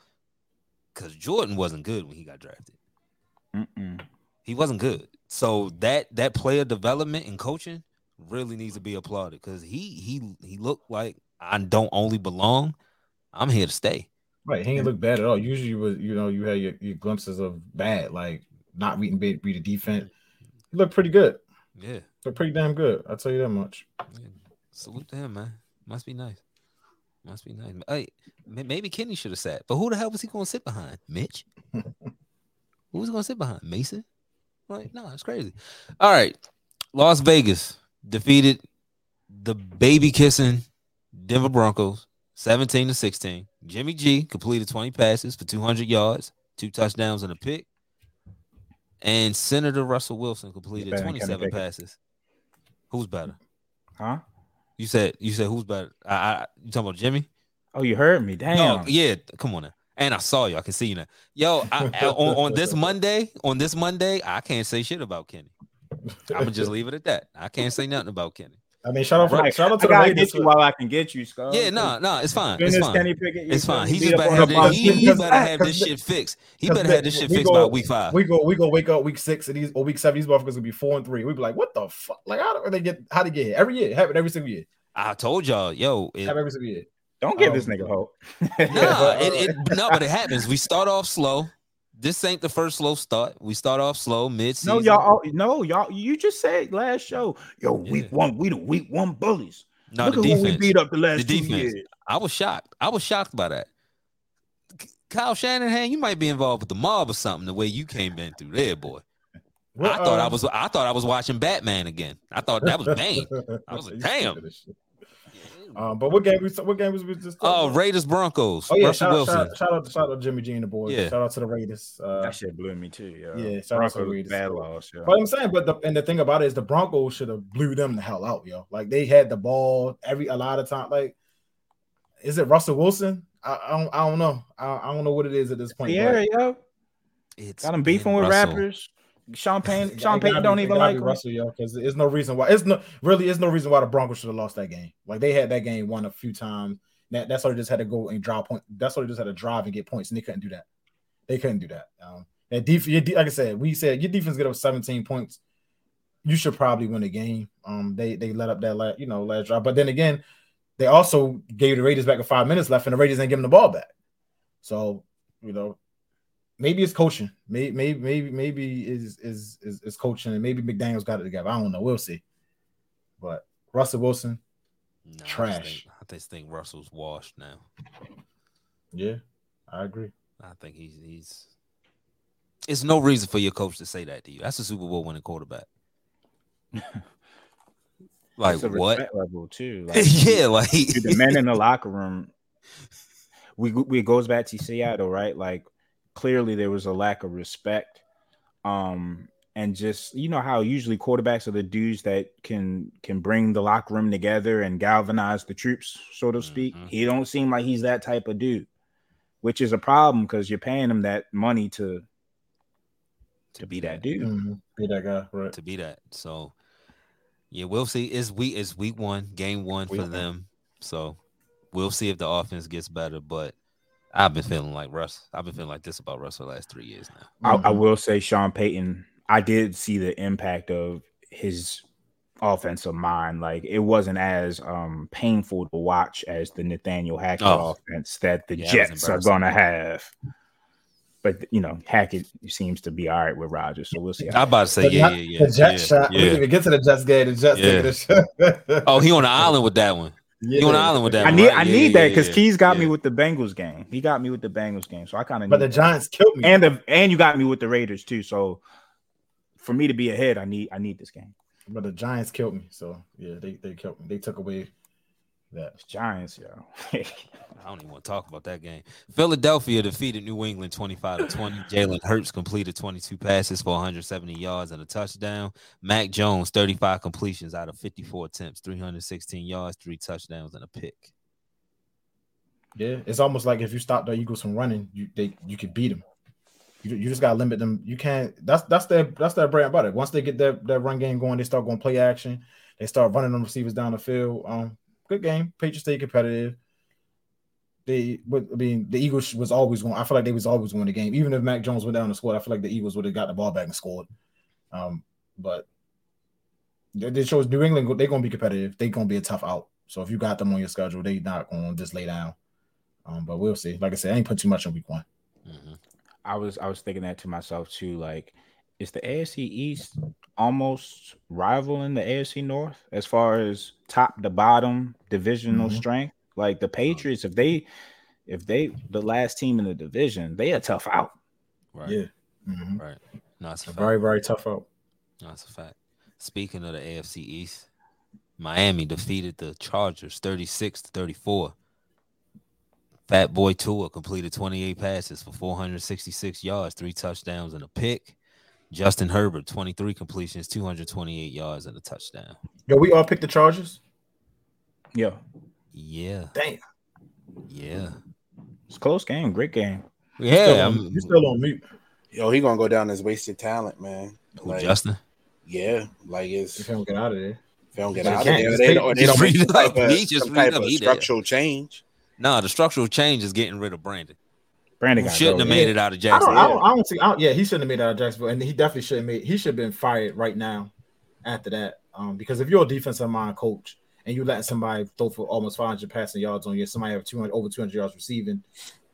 because Jordan wasn't good when he got drafted. Mm-mm. He wasn't good. So that that player development and coaching really needs to be applauded because he he he looked like I don't only belong. I'm here to stay. right, he didn't look bad at all. Usually, you was you know you had your, your glimpses of bad, like not reading read the defense. He looked pretty good. Yeah. Looked pretty damn good. I'll tell you that much. Yeah. Salute to him, man. Must be nice. Must be nice. Hey, maybe Kenny should have sat, but who the hell was he going to sit behind? Mitch? *laughs* who was going to sit behind? Mason? Like, no, it's crazy. All right. Las Vegas defeated the baby kissing Denver Broncos 17 to 16. Jimmy G completed 20 passes for 200 yards, two touchdowns, and a pick. And Senator Russell Wilson completed better than Kenny 27 passes. Who's better? Huh? You said you said who's better? I, I you talking about Jimmy? Oh, you heard me. Damn. No, yeah, come on now. And I saw you. I can see you now. Yo, I, I- on, on this *laughs* Monday, on this Monday, I can't say shit about Kenny. I'm gonna just *laughs* leave it at that. I can't say nothing about Kenny. I mean, shout out, for, Right. shout out I to the gotta Raiders. get you while I can get you, Scott. Yeah, no, no, it's fine. It's fine. Kenny Pickett, you It's fine. me, *laughs* He just up better have, this, he, he better have this shit fixed. He better have this shit fixed go- by week five. We go, we go wake up week six and these or week seven. These motherfuckers gonna be four and three. We be like, what the fuck? Like, how do they get? How they get here? Every year, happen every single year. I told y'all, yo, it, Happen every single year. Don't give Um, this nigga hope. *laughs* Nah, it, it no, but it happens. We start off slow. This ain't the first slow start. We start off slow mid season. No, y'all. No, y'all. You just said last show. Yo, week Yeah. one, we the week one bullies. No, Look the at who we beat up the last The two defense. years. I was shocked. I was shocked by that. Kyle Shanahan, you might be involved with the mob or something. The way you came in through there, boy. What, I thought I um, was. I thought I was watching Batman again. I thought that was Bane. I was like, *laughs* damn. Stupid as shit. Um, but what game? We, what game was we just? Oh, Raiders Broncos. oh yeah! Russell Shout out, Wilson. shout, out, shout out, shout out to Jimmy G and the boys. Yeah. Shout out to the Raiders. Uh, That shit blew me too. Yo. Yeah, shout out to the Broncos, Raiders. bad loss. Yo. But I'm saying, but the and the thing about it is the Broncos should have blew them the hell out, yo. Like they had the ball every a lot of time. Like, is it Russell Wilson? I, I don't I don't know. I, I don't know what it is at this point. Yeah, but yo. It's Got him beefing with Russell. rappers. Sean *laughs* Payne, it Sean Payton don't even like. Russell, yo, because there's no reason why. It's no really. It's no reason why the Broncos should have lost that game. Like they had that game won a few times. That that's why they just had to go and draw point. That's why they just had to drive and get points, and they couldn't do that. They couldn't do that. Um, that def- like I said, we said your defense get up 17 points. You should probably win the game. Um, they they let up that last, you know, last drive. But then again, they also gave the Raiders back a five minutes left, and the Raiders didn't give them the ball back. So you know, maybe it's coaching. Maybe maybe maybe maybe is is is, is coaching, and maybe McDaniels got it together. I don't know. We'll see. But Russell Wilson, Nah, I just Trash. think- I just think Russell's washed now. yeah, I agree. I think he's he's. It's no reason for your coach to say that to you. That's a Super Bowl winning quarterback. *laughs* like It's a what? level too. *laughs* Like, yeah, like the men in the *laughs* locker room. We we it goes back to Seattle, right? Like clearly there was a lack of respect. Um, and just you know how usually quarterbacks are the dudes that can can bring the locker room together and galvanize the troops, so to speak. Mhm. He don't seem like he's that type of dude, which is a problem because you're paying him that money to to be that dude. Mhm. Be that guy, right? to be that. So yeah, we'll see. It's week it's week one, game one Week for one. them. So we'll see if the offense gets better. But I've been feeling like Russ. I've been feeling like this about Russ for the last three years now. I, I Mhm. will say Sean Payton, I did see the impact of his offensive mind. Like it wasn't as um painful to watch as the Nathaniel Hackett Oh. offense that the Yeah, Jets are gonna have. But you know, Hackett seems to be all right with Rodgers, so we'll see. I'm about to say, yeah, Jet- yeah, yeah. The Jet yeah, shot. We didn't even get to the Jets game. The Jets Yeah. taking. Oh, he on the *laughs* island with that one. He on the island with that I one. need right? I need yeah, that because yeah, Keys got me with the Bengals game. He got me with the Bengals game, so I kind of. But the Giants killed me. and the and you got me with the Raiders too. So for me to be ahead, I need I need this game. but the Giants killed me. So yeah, they they killed me. They took away that. It's Giants, yo. *laughs* I don't even want to talk about that game. Philadelphia defeated New England 25 to 20. *laughs* Jalen Hurts completed 22 passes for 170 yards and a touchdown. Mac Jones, 35 completions out of 54 attempts, 316 yards, three touchdowns, and a pick. Yeah, it's almost like if you stop the Eagles from running, you they you could beat them. You, you just gotta limit them. You can't. That's that's their that's their bread and butter. Once they get that that run game going, they start going play action. They start running them receivers down the field. Um, good game. Patriots stay competitive. They, but I mean, the Eagles was always going. I feel like they was always winning the game. Even if Mac Jones went down and scored, I feel like the Eagles would have got the ball back and scored. Um, but they, shows New England they're gonna be competitive. They're gonna be a tough out. So if you got them on your schedule, they not gonna just lay down. Um, but we'll see. Like I said, I ain't put too much on week one. Mhm. I was I was thinking that to myself too. Like, is the AFC East almost rivaling the AFC North as far as top to bottom divisional Mhm. strength? Like the Patriots, if they if they the last team in the division, they a tough out. Right. Yeah. Mhm. Right. No, it's a A very, very tough out. No, it's a fact. Speaking of the AFC East, Miami defeated the Chargers 36 to 34. Fat Boy Tua completed 28 passes for 466 yards, three touchdowns, and a pick. Justin Herbert, 23 completions, 228 yards, and a touchdown. Yo, we all picked the Chargers. Yeah, Yeah, Damn. yeah, it's a close game, great game. yeah. Still I'm, on, you still on mute. Yo, he gonna go down as wasted talent, man. who, Like, Justin. yeah, like it's If if you don't get out of there. If they don't get out of there, Just they don't, they just don't make read some it up. of, He just some read type up. of He did. structural change. No, the structural change is getting rid of Brandon. Brandon got shouldn't have go. made it out of I don't, Jacksonville. I don't, I don't see. I don't, yeah, he shouldn't have made it out of Jacksonville, and he definitely shouldn't made. He should have been fired right now. After that, um, because if you're a defensive mind coach and you letting somebody throw for almost 500 passing yards on you, somebody have 200 over 200 yards receiving,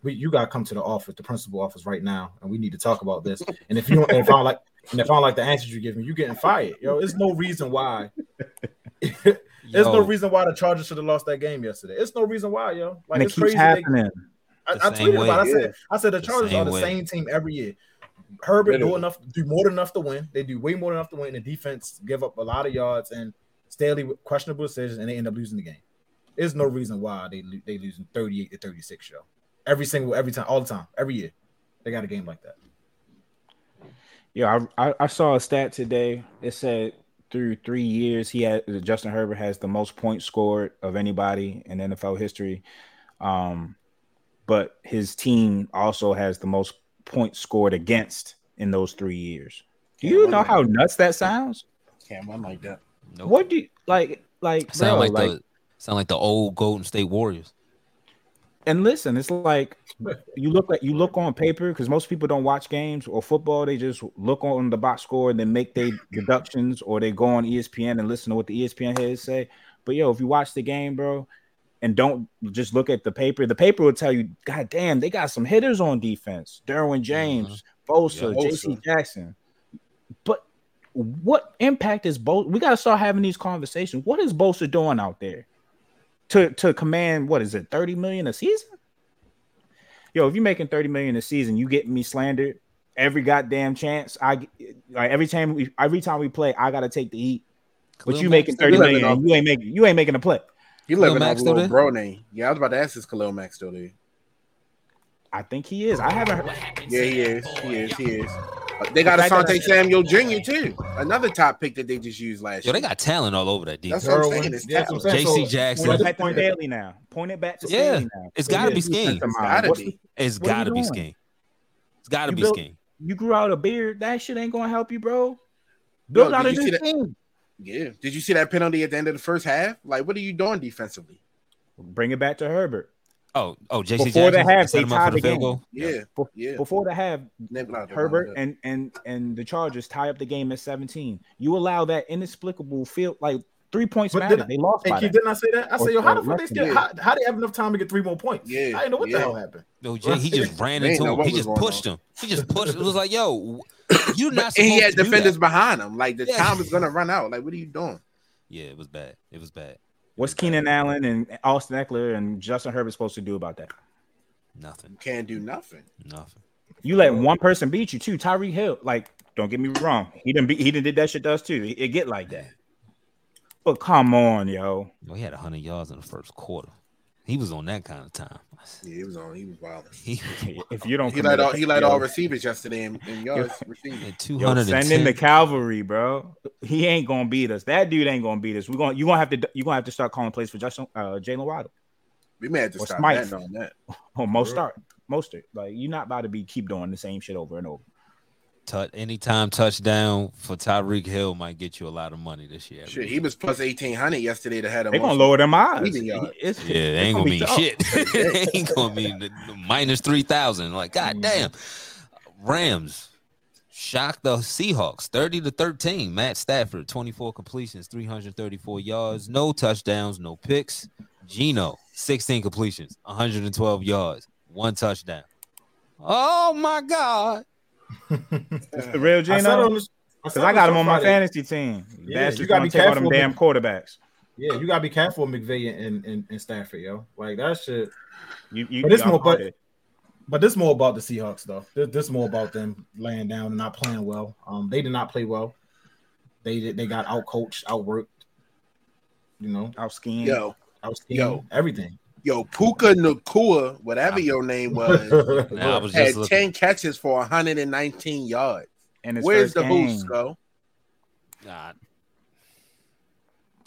we, you got to come to the office, the principal office right now, and we need to talk about this. And if you don't, if I don't like, and if I don't like the answers you give me, you getting fired. Yo, there's no reason why. *laughs* There's no reason why the Chargers should have lost that game yesterday. It's no reason why, yo. Like and it it's keeps crazy. They, happening. I, I same tweeted about. It. I way. said, I said the The Chargers same are the way. same team every year. Herbert do enough, do more than enough to win. They do way more than enough to win. The defense give up a lot of yards and Staley with questionable decisions, and they end up losing the game. There's no reason why they lo- they losing 38 to 36. show every single every time, all the time, every year, they got a game like that. Yeah, I, I, I saw a stat today. It said through three years, he had Justin Herbert has the most points scored of anybody in NFL history. Um, but his team also has the most points scored against in those three years. Do you know how nuts that sounds? Can't run like that. nope. What do you like? Like, sound bro, like, like, the sound like the old Golden State Warriors. and listen, it's like you look at you look on paper because most people don't watch games or football. They just look on the box score and then make their deductions, or they go on ESPN and listen to what the ESPN heads say. But yo, if you watch the game, bro, and don't just look at the paper, the paper will tell you, God damn, they got some hitters on defense. Derwin James, Bosa, Yeah, JC Jackson. But what impact is Bosa? We got to start having these conversations. What is Bosa doing out there to to command? What is it, thirty million a season? Yo, if you're making thirty million a season, you getting me slandered every goddamn chance. I like every time we every time we play, I gotta take the heat. But you making still thirty living million, off- and you ain't making you ain't making a play. He Khalil living Mack off a little bro name. Yeah, I was about to ask, is Khalil Mack still there? I think he is. I haven't heard. Yeah, he is. He is. He is. Uh, They got The fact Asante Samuel Jr. too, another top pick that they just used last Yo, year. they got talent all over that That's what I'm saying. It's yeah, that's what I'm talent. saying. JC Jackson. well, Point it this back to point, Staley now. Point it back to Yeah, Staley now. it's So gotta be defensive It's Gotta be. the- It's What are you got to be doing? scheme. It's got to be built- scheme. You grew out a beard. That shit ain't gonna help you, bro. Build Yo, out a new team. Yeah. Did you see that penalty at the end of the first half? Like, what are you doing defensively? Bring it back to Herbert. Oh, oh, JC Before Jackson the half, set they up tied the the game. goal. Yeah. Be- Yeah. Before the half, Never Herbert run and and and the Chargers tie up the game at 17. You allow that inexplicable field like three points But matter. I- They lost Hey, by Keith, that. didn't I say that? I Or- said, yo, how the fuck they less still, than how, how they have enough time to get three more points? Yeah, I didn't know what yeah. the hell happened. No, Jay, he just ran into him. He just going pushed him. He just pushed. It was like, yo, you're not. and he had to defenders behind him. Like the Yeah. time is gonna run out. Like, what are you doing? Yeah, it was bad. It was bad. What's Keenan Allen and Austin Ekeler and Justin Herbert supposed to do about that? Nothing. You can't do nothing. Nothing. You let one person beat you too. Tyreek Hill, like, don't get me wrong, he didn't beat, he didn't did that shit to us too. It, it get like that. But come on, yo. Yo, he had 100 yards in the first quarter. He was on that kind of time. Yeah, he was on. He was wild. *laughs* If you don't, He commit led all. He led all receivers yesterday in, in yards receiving. had Yo, send in the cavalry, bro. He ain't gonna beat us. That dude ain't gonna beat us. We're gonna you gonna have to you gonna have to start calling plays for Justin uh Jalen Waddle We may have to Or stop Smythe. betting on that. *laughs* or most start Mostert. Like you're not about to be keep doing the same shit over and over. Touch anytime touchdown for Tyreek Hill might get you a lot of money this year. Shit, he was plus eighteen hundred yesterday to head him. They're gonna lower them odds. It's- Yeah, they it's *laughs* ain't gonna be mean shit. they ain't gonna mean the, the minus three thousand. Like, god damn. Rams shocked the Seahawks 30 to 13. Matt Stafford, 24 completions, 334 yards, no touchdowns, no picks. Geno, 16 completions, 112 yards, one touchdown. Oh my god. It's the real I said Geno. on this, Because I got him on my fantasy team. Yeah, Bastards you gotta be take all them damn quarterbacks. Yeah, you gotta be careful with McVay and, and, and Stafford, yo. Like that shit. You, you, But this y'all more- but- it. But this more about the Seahawks though. This, this more about them laying down and not playing well. Um, they did not play well. They did. They got out coached, outworked. You know, out skiing. Yo, out Yo. everything. Yo, Puka Nacua, whatever your name *laughs* was, Now, I was had just ten catches for 119 yards. and his Where's the game. boost, go? Nah.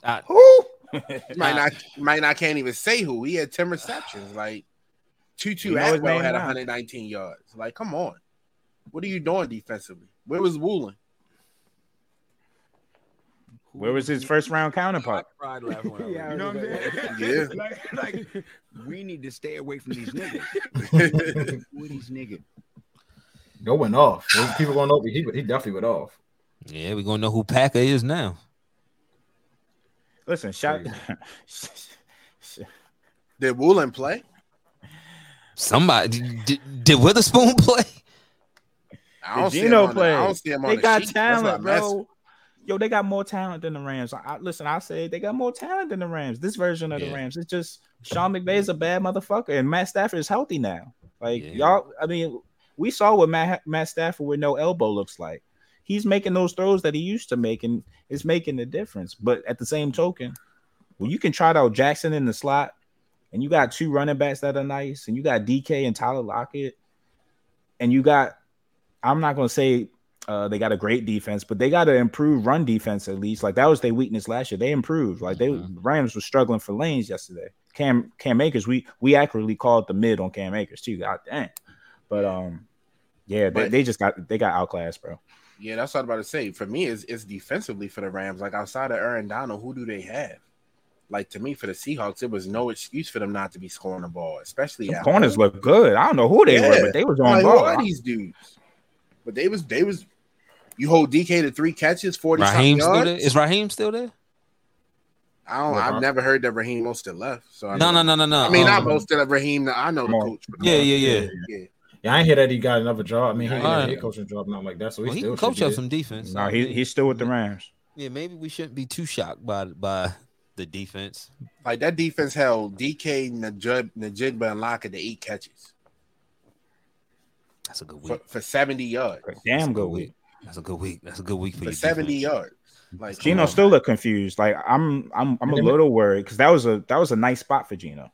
I, Who? *laughs* might not might not can't even say who. He had 10 receptions. Like Tutu You know his Atwell name had 119 yards. Like, come on. What are you doing defensively? Where was Woolen? Where was his first round counterpart? Cried laughing when I Yeah, you know what. I'm saying? Yeah. *laughs* like, like, we need to stay away from these niggas. *laughs* Who these niggas? Go went off. Those people going over. He, he definitely went off. Yeah, we're gonna know who Packer is now. Listen, shout. *laughs* Did Woolen play? Somebody did, did Witherspoon play? I don't Did see him Geno on the, play? I don't see him on They the got sheet. Talent, I'm bro. Yo, they got more talent than the Rams. I, I- listen, I say they got more talent than the Rams. This version of the Rams, it's just Sean McVay is a bad motherfucker, and Matt Stafford is healthy now. Like Yeah. y'all, I mean, we saw what Matt Matt Stafford with no elbow looks like. He's making those throws that he used to make, and it's making the difference. But at the same token, when you can trot out Jackson in the slot, and you got two running backs that are nice, and you got DK and Tyler Lockett, and you got, I'm not gonna say uh, they got a great defense, but they got to improve run defense at least. Like that was their weakness last year. They improved. Like they Mhm. Rams were struggling for lanes yesterday. Cam Cam Akers, we we accurately called the mid on Cam Akers too. God dang. But um, yeah, they, But- they just got they got outclassed, bro. Yeah, that's what I'm about to say. For me, it's, it's defensively for the Rams. Like outside of Aaron Donald, who do they have? Like to me, for the Seahawks, it was no excuse for them not to be scoring the ball, especially The corners home. look good. I don't know who they were, but they was on like, who ball. are these dudes? But they was they was. You hold DK to three catches, forty something Raheem still yards. there? Is Raheem still there? I don't. Yeah, I've never heard that Raheem Mostert left. So I No, no, no, no, no. I mean, not Um, Mostert. Raheem. That I know the coach. but- Yeah, yeah, yeah. yeah. Yeah, I ain't hear that he got another job. I mean, he ain't got a head coaching job, nothing like that. So he Well, he still can coach up some defense. No, he, he's still with the Rams. yeah, maybe we shouldn't be too shocked by by the defense. Like that defense held DK, Najib, Najigba, and Lockett to eight catches That's a good for, week. for seventy yards. Damn good week. That's a good week. That's a good week for, For your seventy defense. yards. Like Geno still look confused. Like I'm I'm I'm a little worried because that was a that was a nice spot for Geno.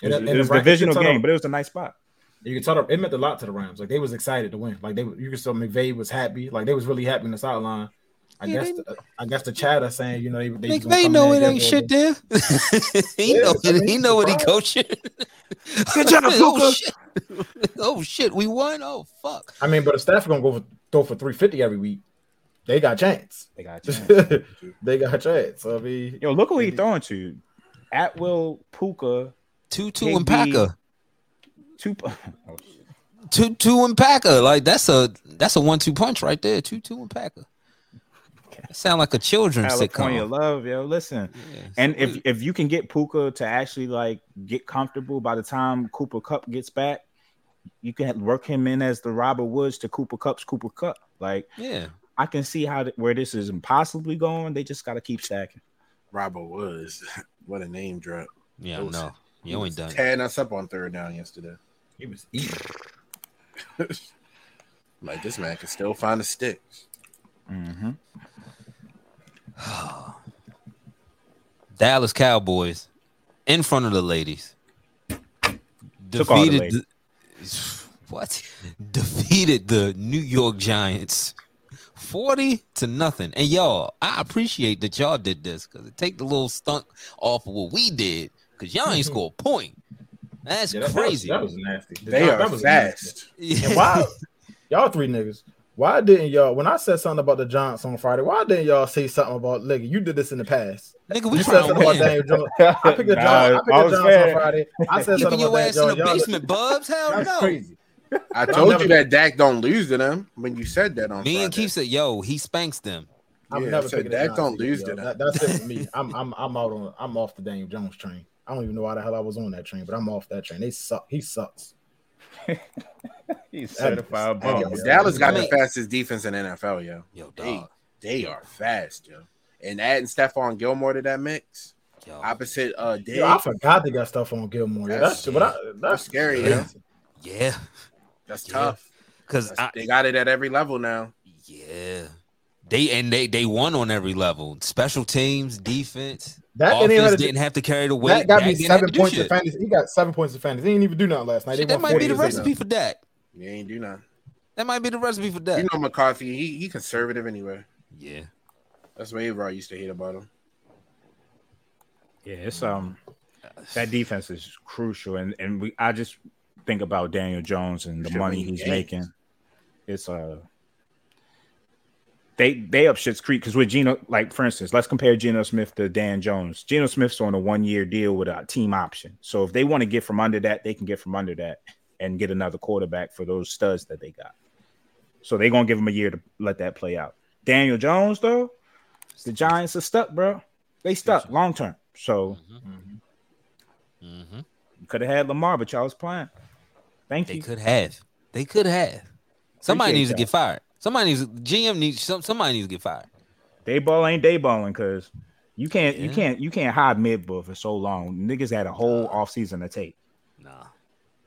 It was, And- it was a divisional you can tell game, but it was a nice spot. You can tell them, it meant a lot to the Rams. Like they was excited to win. Like they, you can tell McVay was happy. Like they was really happy in the sideline. I Yeah, guess, they- the, I guess the chatter saying, you know, they, they was gonna McVay come know in it and ain't shit there. *laughs* he Yeah, know I mean, he know what he surprised. coaching. *laughs* Good job, *laughs* oh shit! oh shit! We won. Oh fuck! I mean, but the staff gonna go for, throw for three fifty every week. They got a chance. They got a chance. they got a chance. So, I mean, Yo, look who he throwing to. At will Puka Tutu and Higbee. Packer. two. Oh, Tutu and Packer. Like that's a that's a one two punch right there. Tutu and Packer. That sound like a children's California sitcom. love, yo. Listen, Yeah, and if sweet. if you can get Puka to actually like get comfortable by the time Cooper Kupp gets back, you can work him in as the Robert Woods to Cooper Kupp's Cooper Kupp. Like yeah, I can see how th- where this is impossibly going. They just got to keep stacking. Robert Woods. *laughs* what a name drop. yeah, Those- no, you ain't done. it. Tearing us up on third down yesterday. he was eating. *laughs* Like this man can still find the sticks. Mm-hmm. *sighs* Dallas Cowboys in front of the ladies. Took the Defeated the, *sighs* what? Defeated the New York Giants 40 to nothing. And y'all, I appreciate that y'all did this because it take the little stunk off of what we did because y'all ain't *laughs* score a point. That's Yeah, that, that was, crazy. that was nasty. The They job- are that was nasty. fast. And why, *laughs* y'all three niggas? Why didn't y'all? When I said something about the Giants on Friday, why didn't y'all say something about? Look, you did this in the past. Nigga, we You said trying to something about win. Daniel Jones. *laughs* I picked the Nah, Giants. I picked the all's Giants fair. on Friday. I said Keeping something your about ass that. in Y'all, the y'all, basement, Bubs. Hell that's no. crazy. I told you that Dak don't lose to them when you said that on Me and Friday. Keith said, yo, he spanks them. I'm Yeah, never I said picking the Dak Giants don't lose to them. That, that's it for me. I'm I'm I'm out on. I'm off the Daniel Jones train. I don't even know why the hell I was on that train, but I'm off that train. They suck. He sucks. *laughs* He's certified bum, Yo, yeah. Dallas got I mean- the fastest defense in NFL, yo. Yo, They, dog. they are fast, yo. And adding Stephon Gilmore to that mix, Yo. opposite uh Diggs, Yo, I forgot they got Stephon Gilmore. Yeah, That's- that's, but I, that's, that's scary, crazy. yeah. Yeah. that's Yeah. tough. Because That's- they got it at every level now. Yeah. They and they they won on every level. Special teams, defense, That didn't offense have to- didn't have to carry the weight. That got Dak me seven points in shit. fantasy. He got seven points of fantasy. He didn't even do nothing last night. Shit, that might be the recipe for Dak. You ain't do nothing. That might be the recipe for Dak. You know McCarthy, he he conservative anyway. yeah. That's what Avar used to hate about him. Yeah, it's um *sighs* that defense is crucial, and and we I just think about Daniel Jones and the Should money he's games. making. It's uh they they up shit's creek because with Geno, like for instance, let's compare Geno Smith to Dan Jones. Geno Smith's on a one year deal with a team option, so if they want to get from under that, they can get from under that and get another quarterback for those studs that they got. So they're gonna give him a year to let that play out. Daniel Jones though, the Giants are stuck, bro. They stuck long term. So hmm could have had Lamar, but y'all was playing. Thank They you. They could have. They could have. Somebody Appreciate needs to get fired. Somebody needs GM needs some somebody needs to get fired. Daboll ain't day balling because you can't you can't you can't hide mid bull for so long. Niggas had a whole off season to take. Nah.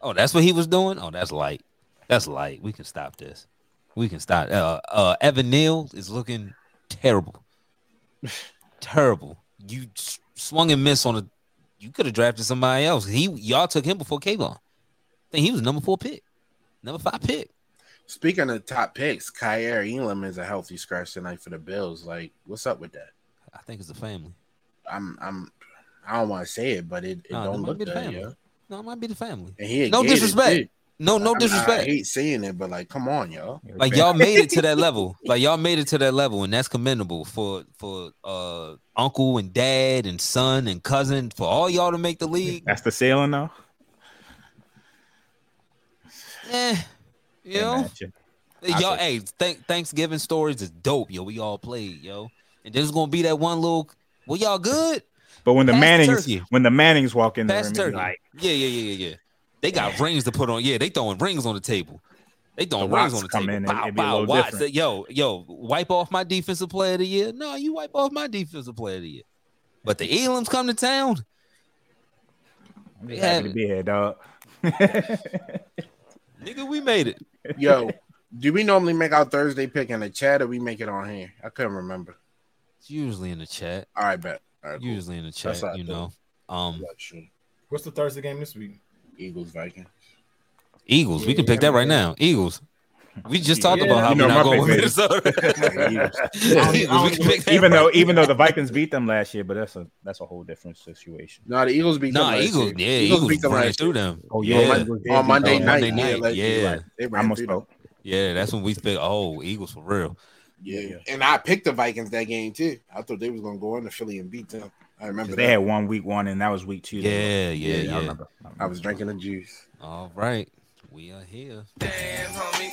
Oh, that's what he was doing? Oh, that's light. That's light. We can stop this. We can stop. Uh uh Evan Neal is looking terrible. *laughs* terrible. You swung and missed on a you could have drafted somebody else. He y'all took him before Kayvon. I think he was number four pick, number five pick. Speaking of top picks, Kaiir Elam is a healthy scratch tonight for the Bills. Like, what's up with that? I think it's the family. I'm I'm I don't want to say it, but it, it Nah, that don't might look be the good. family. yo. No, it might be the family. And he No disrespect. too. No, no I- disrespect. I, hate saying it, but like, come on, y'all. like y'all made it to that *laughs* level. Like y'all made it to that level, and that's commendable for for uh uncle and dad and son and cousin for all y'all to make the league. That's the ceiling though. Eh, you know, Imagine. y'all. Hey, th- Thanksgiving stories is dope, yo. We all played, yo, and there's gonna be that one little. Well, y'all good? But when the Pass Mannings turkey. when the Mannings walk in there, Pass and turkey. like yeah, yeah, yeah, yeah, yeah. They got rings to put on. Yeah, they throwing rings on the table. They throwing The rings on the come table. in and Bow, it'd be a little different. Yo, yo, wipe off my defensive player of the year. No, you wipe off my defensive player of the year. But the Elams come to town. I'm happy to be here, dog. *laughs* Nigga, we made it. Yo, *laughs* do we normally make our Thursday pick in the chat or we make it on here? I couldn't remember. It's usually in the chat. All right, bet. All right, cool. Usually in the chat, That's how I you do. know. Um What's the Thursday game this week? Eagles Vikings. Eagles. We can pick that right now. Eagles. We just talked Yeah, about how you we're not going with *laughs* *laughs* pick, Minnesota. Eagles. Eagles. We can pick that even though even though the Vikings beat them last year, but that's a that's a whole different situation. No, the Eagles beat them Nah, last Eagles. year. Yeah, Eagles Eagles beat them ran last through them. Oh yeah, yeah, On Monday on night. Monday yeah, night, like, yeah. right. They I ran must through them. yeah. That's when we think, oh, Eagles for real. Yeah. And I picked the Vikings that game too. I thought they was gonna go into Philly and beat them. I remember They that. had one week one, and that was week two. Yeah, yeah, I yeah. remember. I was drinking the juice. All right, we are here. Damn, homie.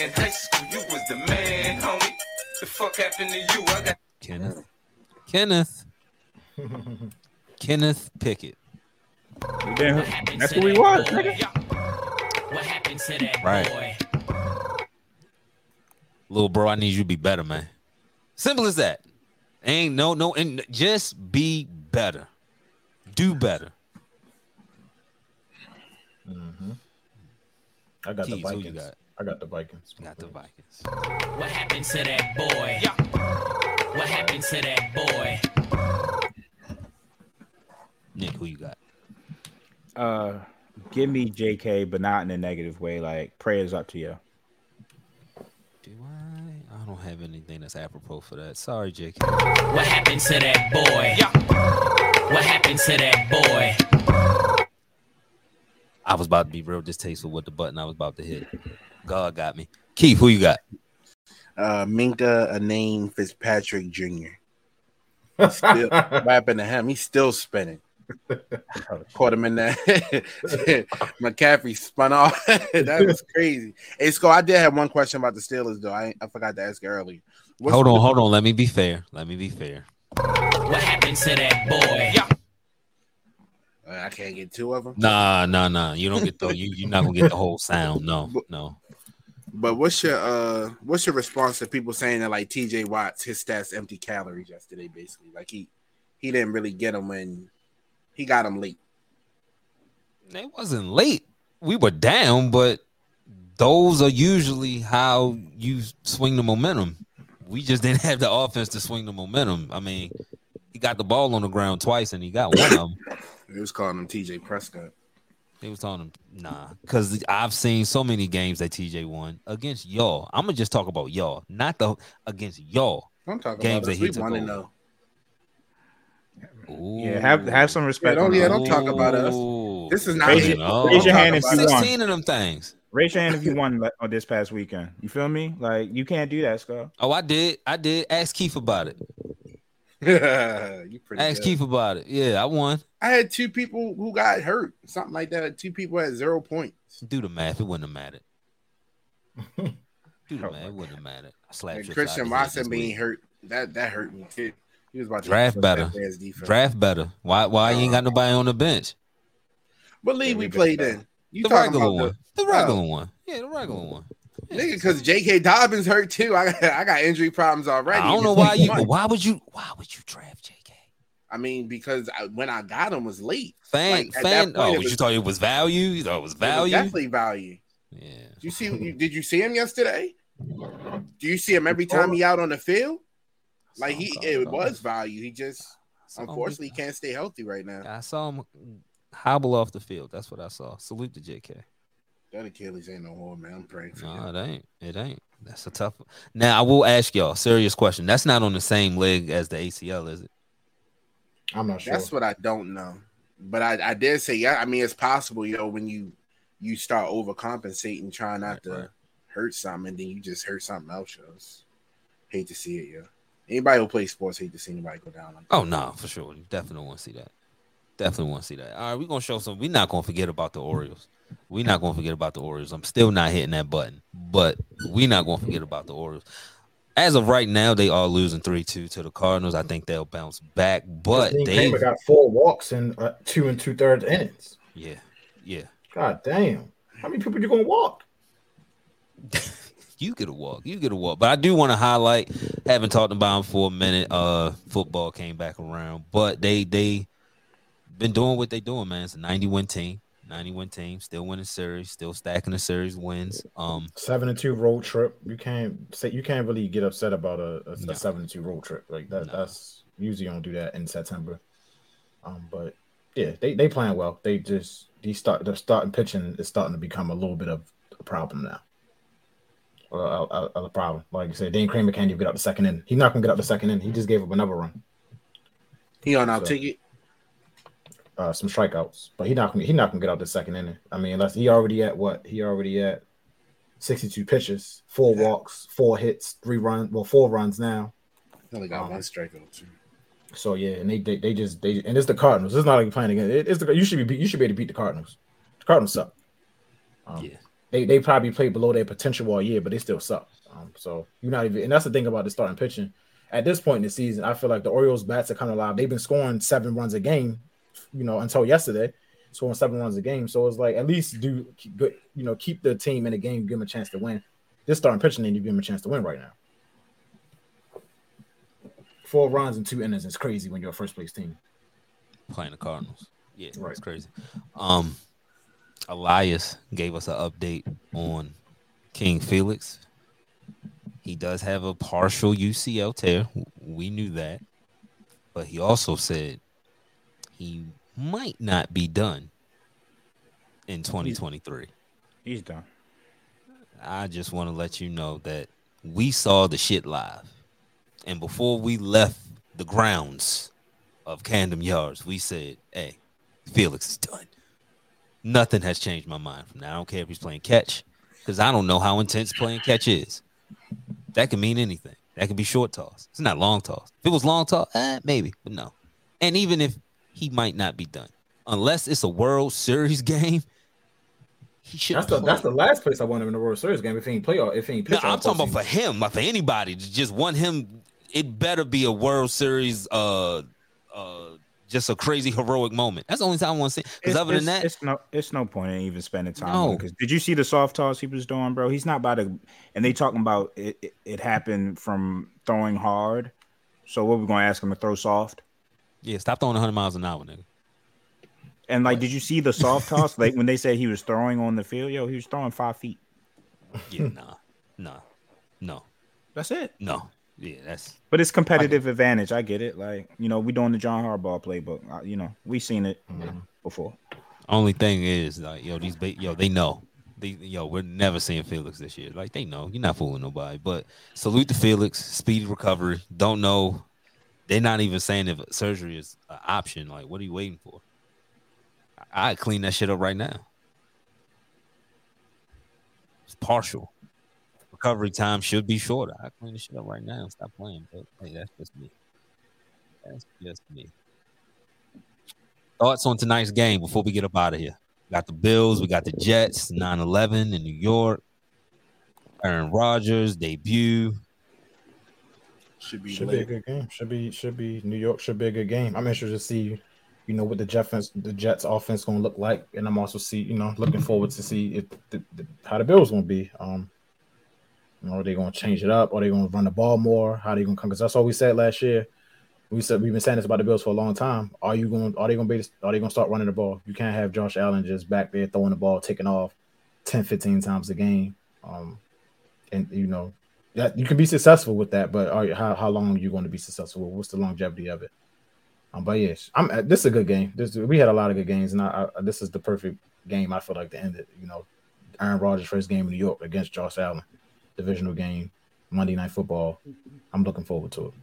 In high school, you was the man, homie. The fuck happened to you? I got Kenneth. Kenneth. *laughs* Kenneth Pickett. Then that's who we was. nigga. What happened to that Right. boy? Little bro, I need you to be better, man. Simple as that. Ain't no no and just be better. Do better. Mm-hmm. I got Keys, the who you Vikings. Got? I got the Vikings. Got the Vikings. What happened to that boy? What happened to that boy? Nick, who you got? Uh, give me JK, but not in a negative way. Like prayers up to you. Do I? I don't have anything that's apropos for that. Sorry, JK. What happened to that boy? What happened to that boy? I was about to be real distasteful with the button I was about to hit. God got me. Keith, who you got? Uh Minkah a name Fitzpatrick Jr. *laughs* Still, what happened to him? He's still spinning. *laughs* Caught him in that. *laughs* McCaffrey spun off. that was crazy. Hey, Sco, I did have one question about the Steelers though. I I forgot to ask earlier. What's- hold on, hold on. Let me be fair. Let me be fair. What happened to that boy? Uh, I can't get two of them. Nah, nah, nah. You don't get the you. You're not gonna get the whole sound. No, *laughs* no. But what's your uh what's your response to people saying that like TJ Watt's his stats empty calories yesterday basically like he he didn't really get them when he got them late. It wasn't late. We were down, but those are usually how you swing the momentum. We just didn't have the offense to swing the momentum. I mean, he got the ball on the ground twice and he got one of *laughs* them. He was calling him TJ Prescott. They was telling him, nah, because I've seen so many games that TJ won against y'all. I'm gonna just talk about y'all, not the against y'all. I'm talking Games about that he us. We took want to over. know. Ooh, Yeah, Yeah, have have some respect. Yeah, don't- yeah, don't talk about us. This is not Raise your- Oh. raise your hand if you about us. want. 16 of them things. Raise your hand if you won on this past weekend. You feel me? Like you can't do that, Scott. Oh, I did. I did. Ask Keith about it. *laughs* you pretty Ask good. Keith about it. Yeah, I won. I had two people who got hurt, something like that. Two people had zero points. Do the math. It wouldn't have mattered. *laughs* Do the oh math. It wouldn't have mattered. I slapped And Christian upside the head Watson being week. hurt, that that hurt me too. He was about to Draft better. that man's defense. Draft better. Why? Why you ain't got nobody on the bench? What league we played in? You The regular about one. the The regular Oh. one. Yeah, the regular one. Nigga? Because J.K. Dobbins hurt too. I got I got injury problems already. I don't know why you. *laughs* Why would you? Why would you draft JK? I mean, because I, when I got him was late. Fan, Like, fan. point, Oh, was- you thought it was value? You thought it was It was value? definitely value. Yeah. Did you see? You, did you see him yesterday? Do you see him every time he out on the field? Like he, it was value. He just unfortunately can't stay healthy right now. I saw him hobble off the field. That's what I saw. Salute to JK. That Achilles ain't no more, man. I'm praying for No, him. it ain't. It ain't. That's a tough. Now I will ask y'all a serious question. That's not on the same leg as the ACL, is it? I'm not sure. That's what I don't know. But I, I did say, yeah. I mean, it's possible, yo, when you you start overcompensating, trying not to hurt something, and then you just hurt something else. Yo. It's- Hate to see it, yo. Anybody who plays sports hate to see anybody go down. Like Oh no, for sure. Definitely want to see that. Definitely want to see that. All right, we're gonna show some. We're not gonna forget about the Orioles. We're not gonna forget about the Orioles. I'm still not hitting that button, but we're not gonna forget about the Orioles. As of right now, they are losing three two to the Cardinals. I think they'll bounce back, but they got four walks in uh, two and two thirds innings. yeah yeah God damn. How many people you gonna walk? *laughs* you get a walk. You get a walk. But I do want to highlight, haven't talked about them for a minute. Uh football came back around, but they they been doing what they doing, man. It's a 90 win team. 90 win team, still winning series, still stacking the series wins. Um Seven and two road trip. You can't say you can't really get upset about a, a, No. a seven and two road trip like that. No. That's usually don't do that in September. Um, but yeah, they they playing well. They just these start the starting pitching is starting to become a little bit of a problem now. A, a, a- a problem. Like you said, Dean Kremer can't even get out the second inning. He's not gonna get out the second inning. He just gave up another run. he on our So- ticket. Uh, some strikeouts, but he not gonna he not gonna get out the second inning. I mean, unless he already at what he already at sixty two pitches, four walks, four hits, three runs, well four runs now. He only got Um, one strikeout too. So yeah, and they they, they just they and it's the Cardinals. It's not like you're playing again. It, it's the you should be you should be able to beat the Cardinals. The Cardinals suck. Um, Yeah. They they probably played below their potential all year, but they still suck. Um, so you're not even, and that's the thing about the starting pitching. At this point in the season, I feel like the Orioles bats are kind of alive. They've been scoring seven runs a game, you know, until yesterday, scoring seven runs a game. So it's like at least do good, you know, keep the team in the game, give them a chance to win. This starting pitching, then you give them a chance to win right now. Four runs and two innings is crazy when you're a first place team. playing the Cardinals. Yeah, Right. it's crazy. Um Elias gave us an update on King Felix. He does have a partial UCL tear. We knew that. But he also said he might not be done in 2023. He's done. I just want to let you know that we saw the shit live. And before we left the grounds of Camden Yards, we said, hey, Felix is done. Nothing has changed my mind from now. I don't care if he's playing catch, because I don't know how intense playing catch is. That could mean anything. That could be short toss. It's not long toss. If it was long toss, eh, maybe, but no. And even if he might not be done, unless it's a World Series *laughs* game, he should. That's the that's the last place I want him in the World Series game. If he ain't play or if he ain't No. I'm talking about for him, not for anybody. Just want him. It better be a World Series, uh, uh, just a crazy heroic moment. That's the only time I want to see. Because It's, other than that, it's no, it's no point in even spending time. No. Because did you see the soft toss he was doing, bro? He's not about to. And they talking about it. It, it happened from throwing hard. So what we gonna ask him to throw soft? Yeah, stop throwing 100 miles an hour, nigga. And like, did you see the soft toss? Like when they said he was throwing on the field, yo, he was throwing five feet. Yeah, *laughs* nah, nah, no, That's it. no. Yeah, that's But it's competitive advantage. I get it. Like you know, we doing the John Harbaugh playbook. Uh, you know, we seen it before. only thing is like, yo, these ba- yo, they know. They, yo, we're never seeing Felix this year. Like they know you're not fooling nobody. But salute to Felix, speedy recovery. Don't know They're not even saying if surgery is an option. Like, what are you waiting for? I clean that shit up right now. It's partial. Recovery time should be shorter. I clean the shit up right now. Stop playing. But hey, that's just me. That's just me. Thoughts on tonight's game before we get up out of here? We got the Bills, we got the Jets, 9-11 in New York. Aaron Rodgers debut. Should be Should be a good game. Should be should be New York should be a good game. I'm interested to see, you know, what the Jets the Jets offense going to look like, and I'm also see you know looking forward to see if the, the, how the Bills going to be. Um, you know, are they going to change it up? Are they going to run the ball more? How are they going to come? Because that's all we said last year. We said we've been saying this about the Bills for a long time. Are you going? Are they going to be? Are they going to start running the ball? You can't have Josh Allen just back there throwing the ball, taking off 10, 15 times a game. Um, and you know that you can be successful with that, but are, how how long are you going to be successful? What's the longevity of it? Um, but yes, I'm. uh, This is a good game. This we had a lot of good games, and I, I this is the perfect game. I feel like to end it. You know, Aaron Rodgers' first game in New York against Josh Allen, divisional game, Monday Night Football. I'm looking forward to it.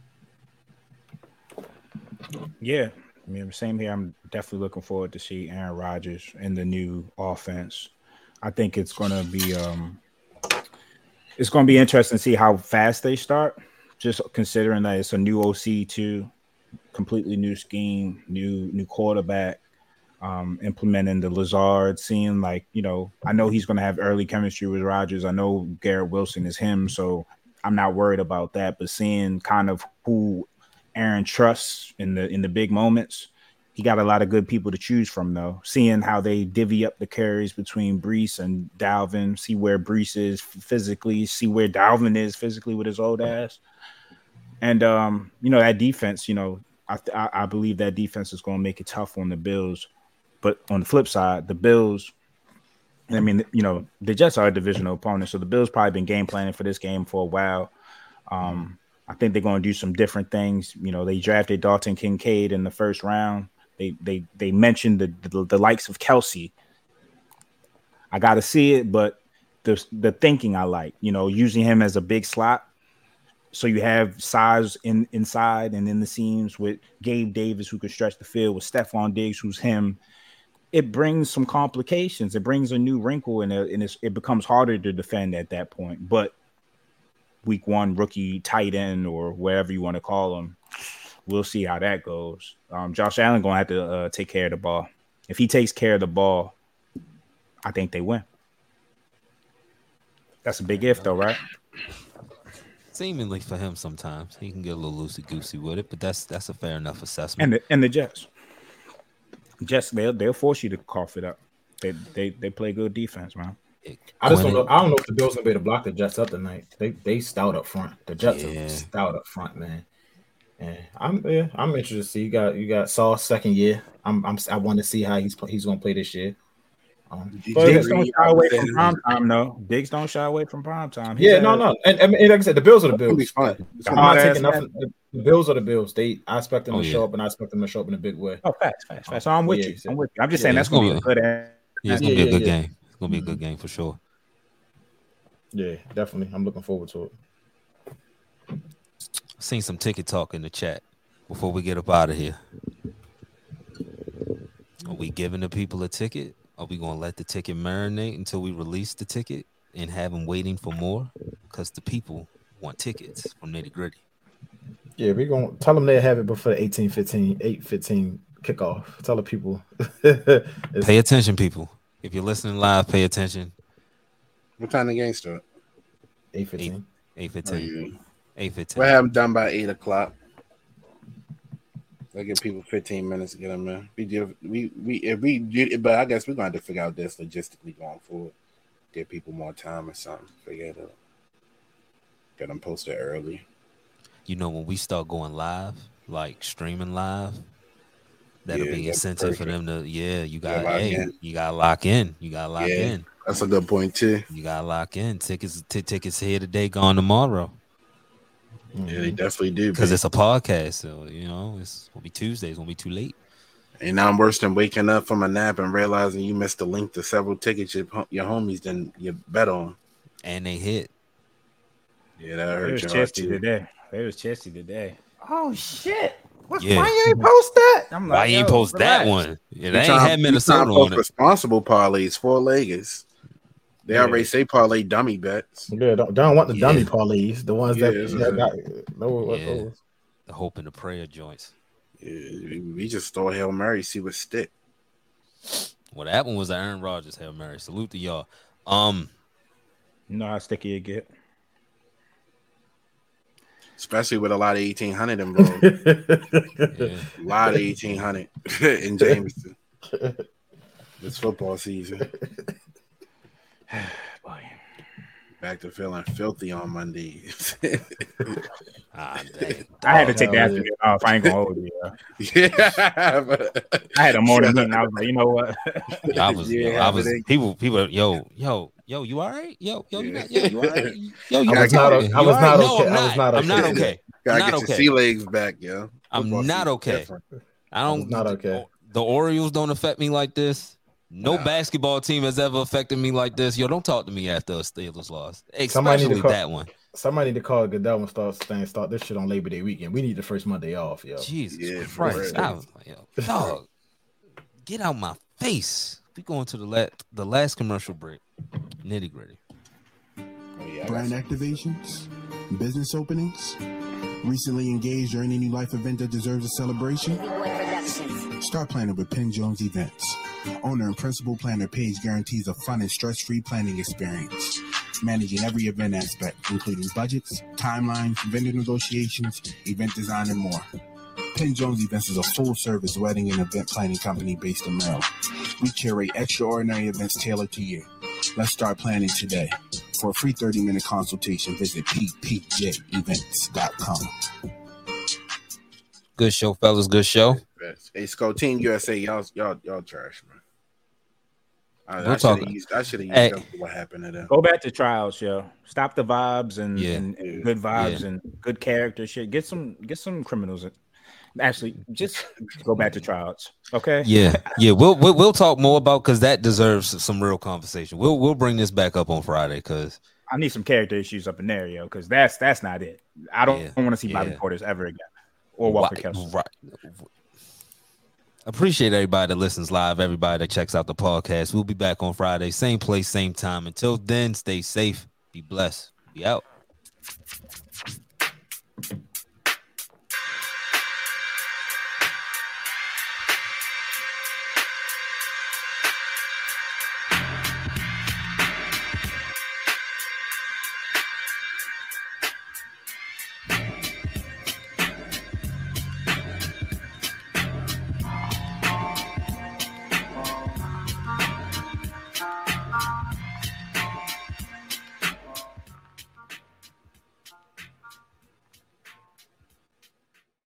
Yeah, I mean, same here. I'm definitely looking forward to see Aaron Rodgers in the new offense. I think it's going to be um, it's going to be interesting to see how fast they start. Just considering that it's a new OC too, completely new scheme, new new quarterback, um, implementing the Lazard. Seeing like you know, I know he's going to have early chemistry with Rodgers. I know Garrett Wilson is him, so I'm not worried about that. But seeing kind of who Aaron trusts in the in the big moments. He got a lot of good people to choose from, though. Seeing how they divvy up the carries between Breece and Dalvin, see where Breece is physically, see where Dalvin is physically with his old ass, and um, you know that defense. You know, I I, I believe that defense is going to make it tough on the Bills. But on the flip side, the Bills. I mean, you know, the Jets are a divisional opponent, so the Bills probably been game planning for this game for a while. Um, I think they're going to do some different things. You know, they drafted Dalton Kincaid in the first round. They they they mentioned the the, the likes of Kelce. I got to see it, but the the thinking I like, you know, using him as a big slot, so you have size in inside and in the seams with Gabe Davis who can stretch the field with Stefon Diggs who's him. It brings some complications. It brings a new wrinkle and, it's, it becomes harder to defend at that point. But week one rookie tight end or whatever you want to call him. We'll see how that goes. Um, Josh Allen gonna have to uh, take care of the ball. If he takes care of the ball, I think they win. That's a big if, though, right? Seemingly for him, sometimes he can get a little loosey goosey with it, but that's that's a fair enough assessment. And the and the Jets, Jets they'll they'll force you to cough it up. They they they play good defense, man. I just don't know. I don't know if the Bills gonna be able to block the Jets up tonight. They they stout up front. The Jets Yeah. are stout up front, man. And I'm yeah, I'm interested to see. You got you got Saul second year. I'm I'm I want to see how he's he's gonna play this year. Um, but- Diggs don't shy away from prime time, though. Diggs don't shy away from prime time. He's yeah, a- no, no, and, and, and like I said, the Bills are the It's gonna be Bills. fun. It's I'm not taking nothing. The, the Bills are the Bills. They I expect them Oh, to yeah. show up, and I expect them to show up in a big way. Oh, facts, facts, facts. So I'm with Yeah, you. he I'm with you. I'm just Yeah, saying that's gonna be gonna a good. ass- Yeah, it's gonna be a good game. It's gonna be a good game for sure. Yeah, definitely. I'm looking forward to it seen some ticket talk in the chat before we get up out of here. Are we giving the people a ticket? Are we going to let the ticket marinate until we release the ticket and have them waiting for more? Because the people want tickets from nitty gritty. Yeah, we're going to tell them they have it before the 18 15, 8 15 kickoff. Tell the people. *laughs* pay attention, people. If you're listening live, pay attention. What time the game start? 8 15. 8, Eight fifteen. We'll have them done by eight o'clock. I give people 15 minutes to get them in. We do. we we if we do, but I guess we're gonna have to figure out this logistically going forward. Give people more time or something. Figure it out. Get them posted early. You know, when we start going live, like streaming live, that'll Yeah, be incentive for them to yeah, you gotta lock hey, in. you gotta lock in. You gotta lock Yeah. in. That's a good point too. You gotta lock in. Tickets t- tickets here today, gone tomorrow. Yeah, they mm-hmm. definitely do. Because it's a podcast, so you know it's gonna be Tuesdays. It's gonna be too late. And now I'm worse than waking up from a nap and realizing you missed the link to several tickets your, your homies didn't you bet on. And they hit. Yeah, that It hurt was your chesty today. It was chesty today. Oh shit! What, Yeah. Why you ain't post that? I'm Why you ain't yo, post that one? Yeah, You they ain't trying- had you Minnesota trying to post on it. Responsible parlays, four leggers. They Yeah. already say parlay dummy bets. Yeah, don't, don't want the dummy Yeah. parlays, the ones Yeah, that, that got no. Yeah. those. The hope and the prayer joints. Yeah, we- we just throw Hail Mary, see what stick. Well, that one was the Aaron Rodgers Hail Mary. Salute to y'all. Um, You know how sticky it get. Especially with a lot of 1800 *laughs* involved. yeah. a lot of 1800 *laughs* in Jameson. *laughs* This football season. *sighs* Boy. Back to feeling filthy on Mondays. *laughs* ah. I had to take the afternoon off. I ain't gonna hold you. yeah. yeah. but- I had a morning meeting. I was like, you know what? I was, Yeah, I was. *laughs* People, people, yo, yo, yo, you all right? Yo, yo, you not, yo, you all right? *laughs* Yo, you I was not not okay? o- I You was not right? No, okay. I'm I was not I'm not okay. okay. Gotta Not get okay. your sea legs back, yo. I'm Football not okay. different. I don't. was not okay. The Orioles don't affect me like this. No Nah. basketball team has ever affected me like this. Yo, don't talk to me after a Steelers loss, Somebody need to especially call- that one. Somebody need to call Goodell and start saying start this shit on Labor Day weekend. We need the first Monday off, yo. Jesus Yeah, Christ! I was yo, dog, get out my face. We going to the la- the last commercial break. Nitty gritty. Oh, yeah, Brand activations, business openings, recently engaged or any new life event that deserves a celebration. Start planning with Penn Jones Events. Owner and principal planner Page guarantees a fun and stress-free planning experience, managing every event aspect, including budgets, timelines, vendor negotiations, event design, and more. Penn Jones Events is a full-service wedding and event planning company based in Maryland. We curate extraordinary events tailored to you. Let's start planning today. For a free 30 minute consultation, visit ppjevents.com. Good show, fellas. Good show. Best. Hey, Skull Team USA, y'all, y'all, y'all trash, man. I, We'll I talk- should have used. I should have used Hey. what happened to them. Go back to trials, yo. Stop the vibes and, Yeah. and, and good vibes and good character shit. Get some get some criminals. in- Actually, just go back to trials. Okay. Yeah, yeah. We'll we'll, we'll talk more about because that deserves some real conversation. We'll we'll bring this back up on Friday because I need some character issues up in there, yo, because that's that's not it. I don't, Yeah, want to see Bobby yeah. Porter's ever again or Walker Why- Kessler. Right. Appreciate everybody that listens live, everybody that checks out the podcast. We'll be back on Friday, same place, same time. Until then, stay safe, be blessed, be out.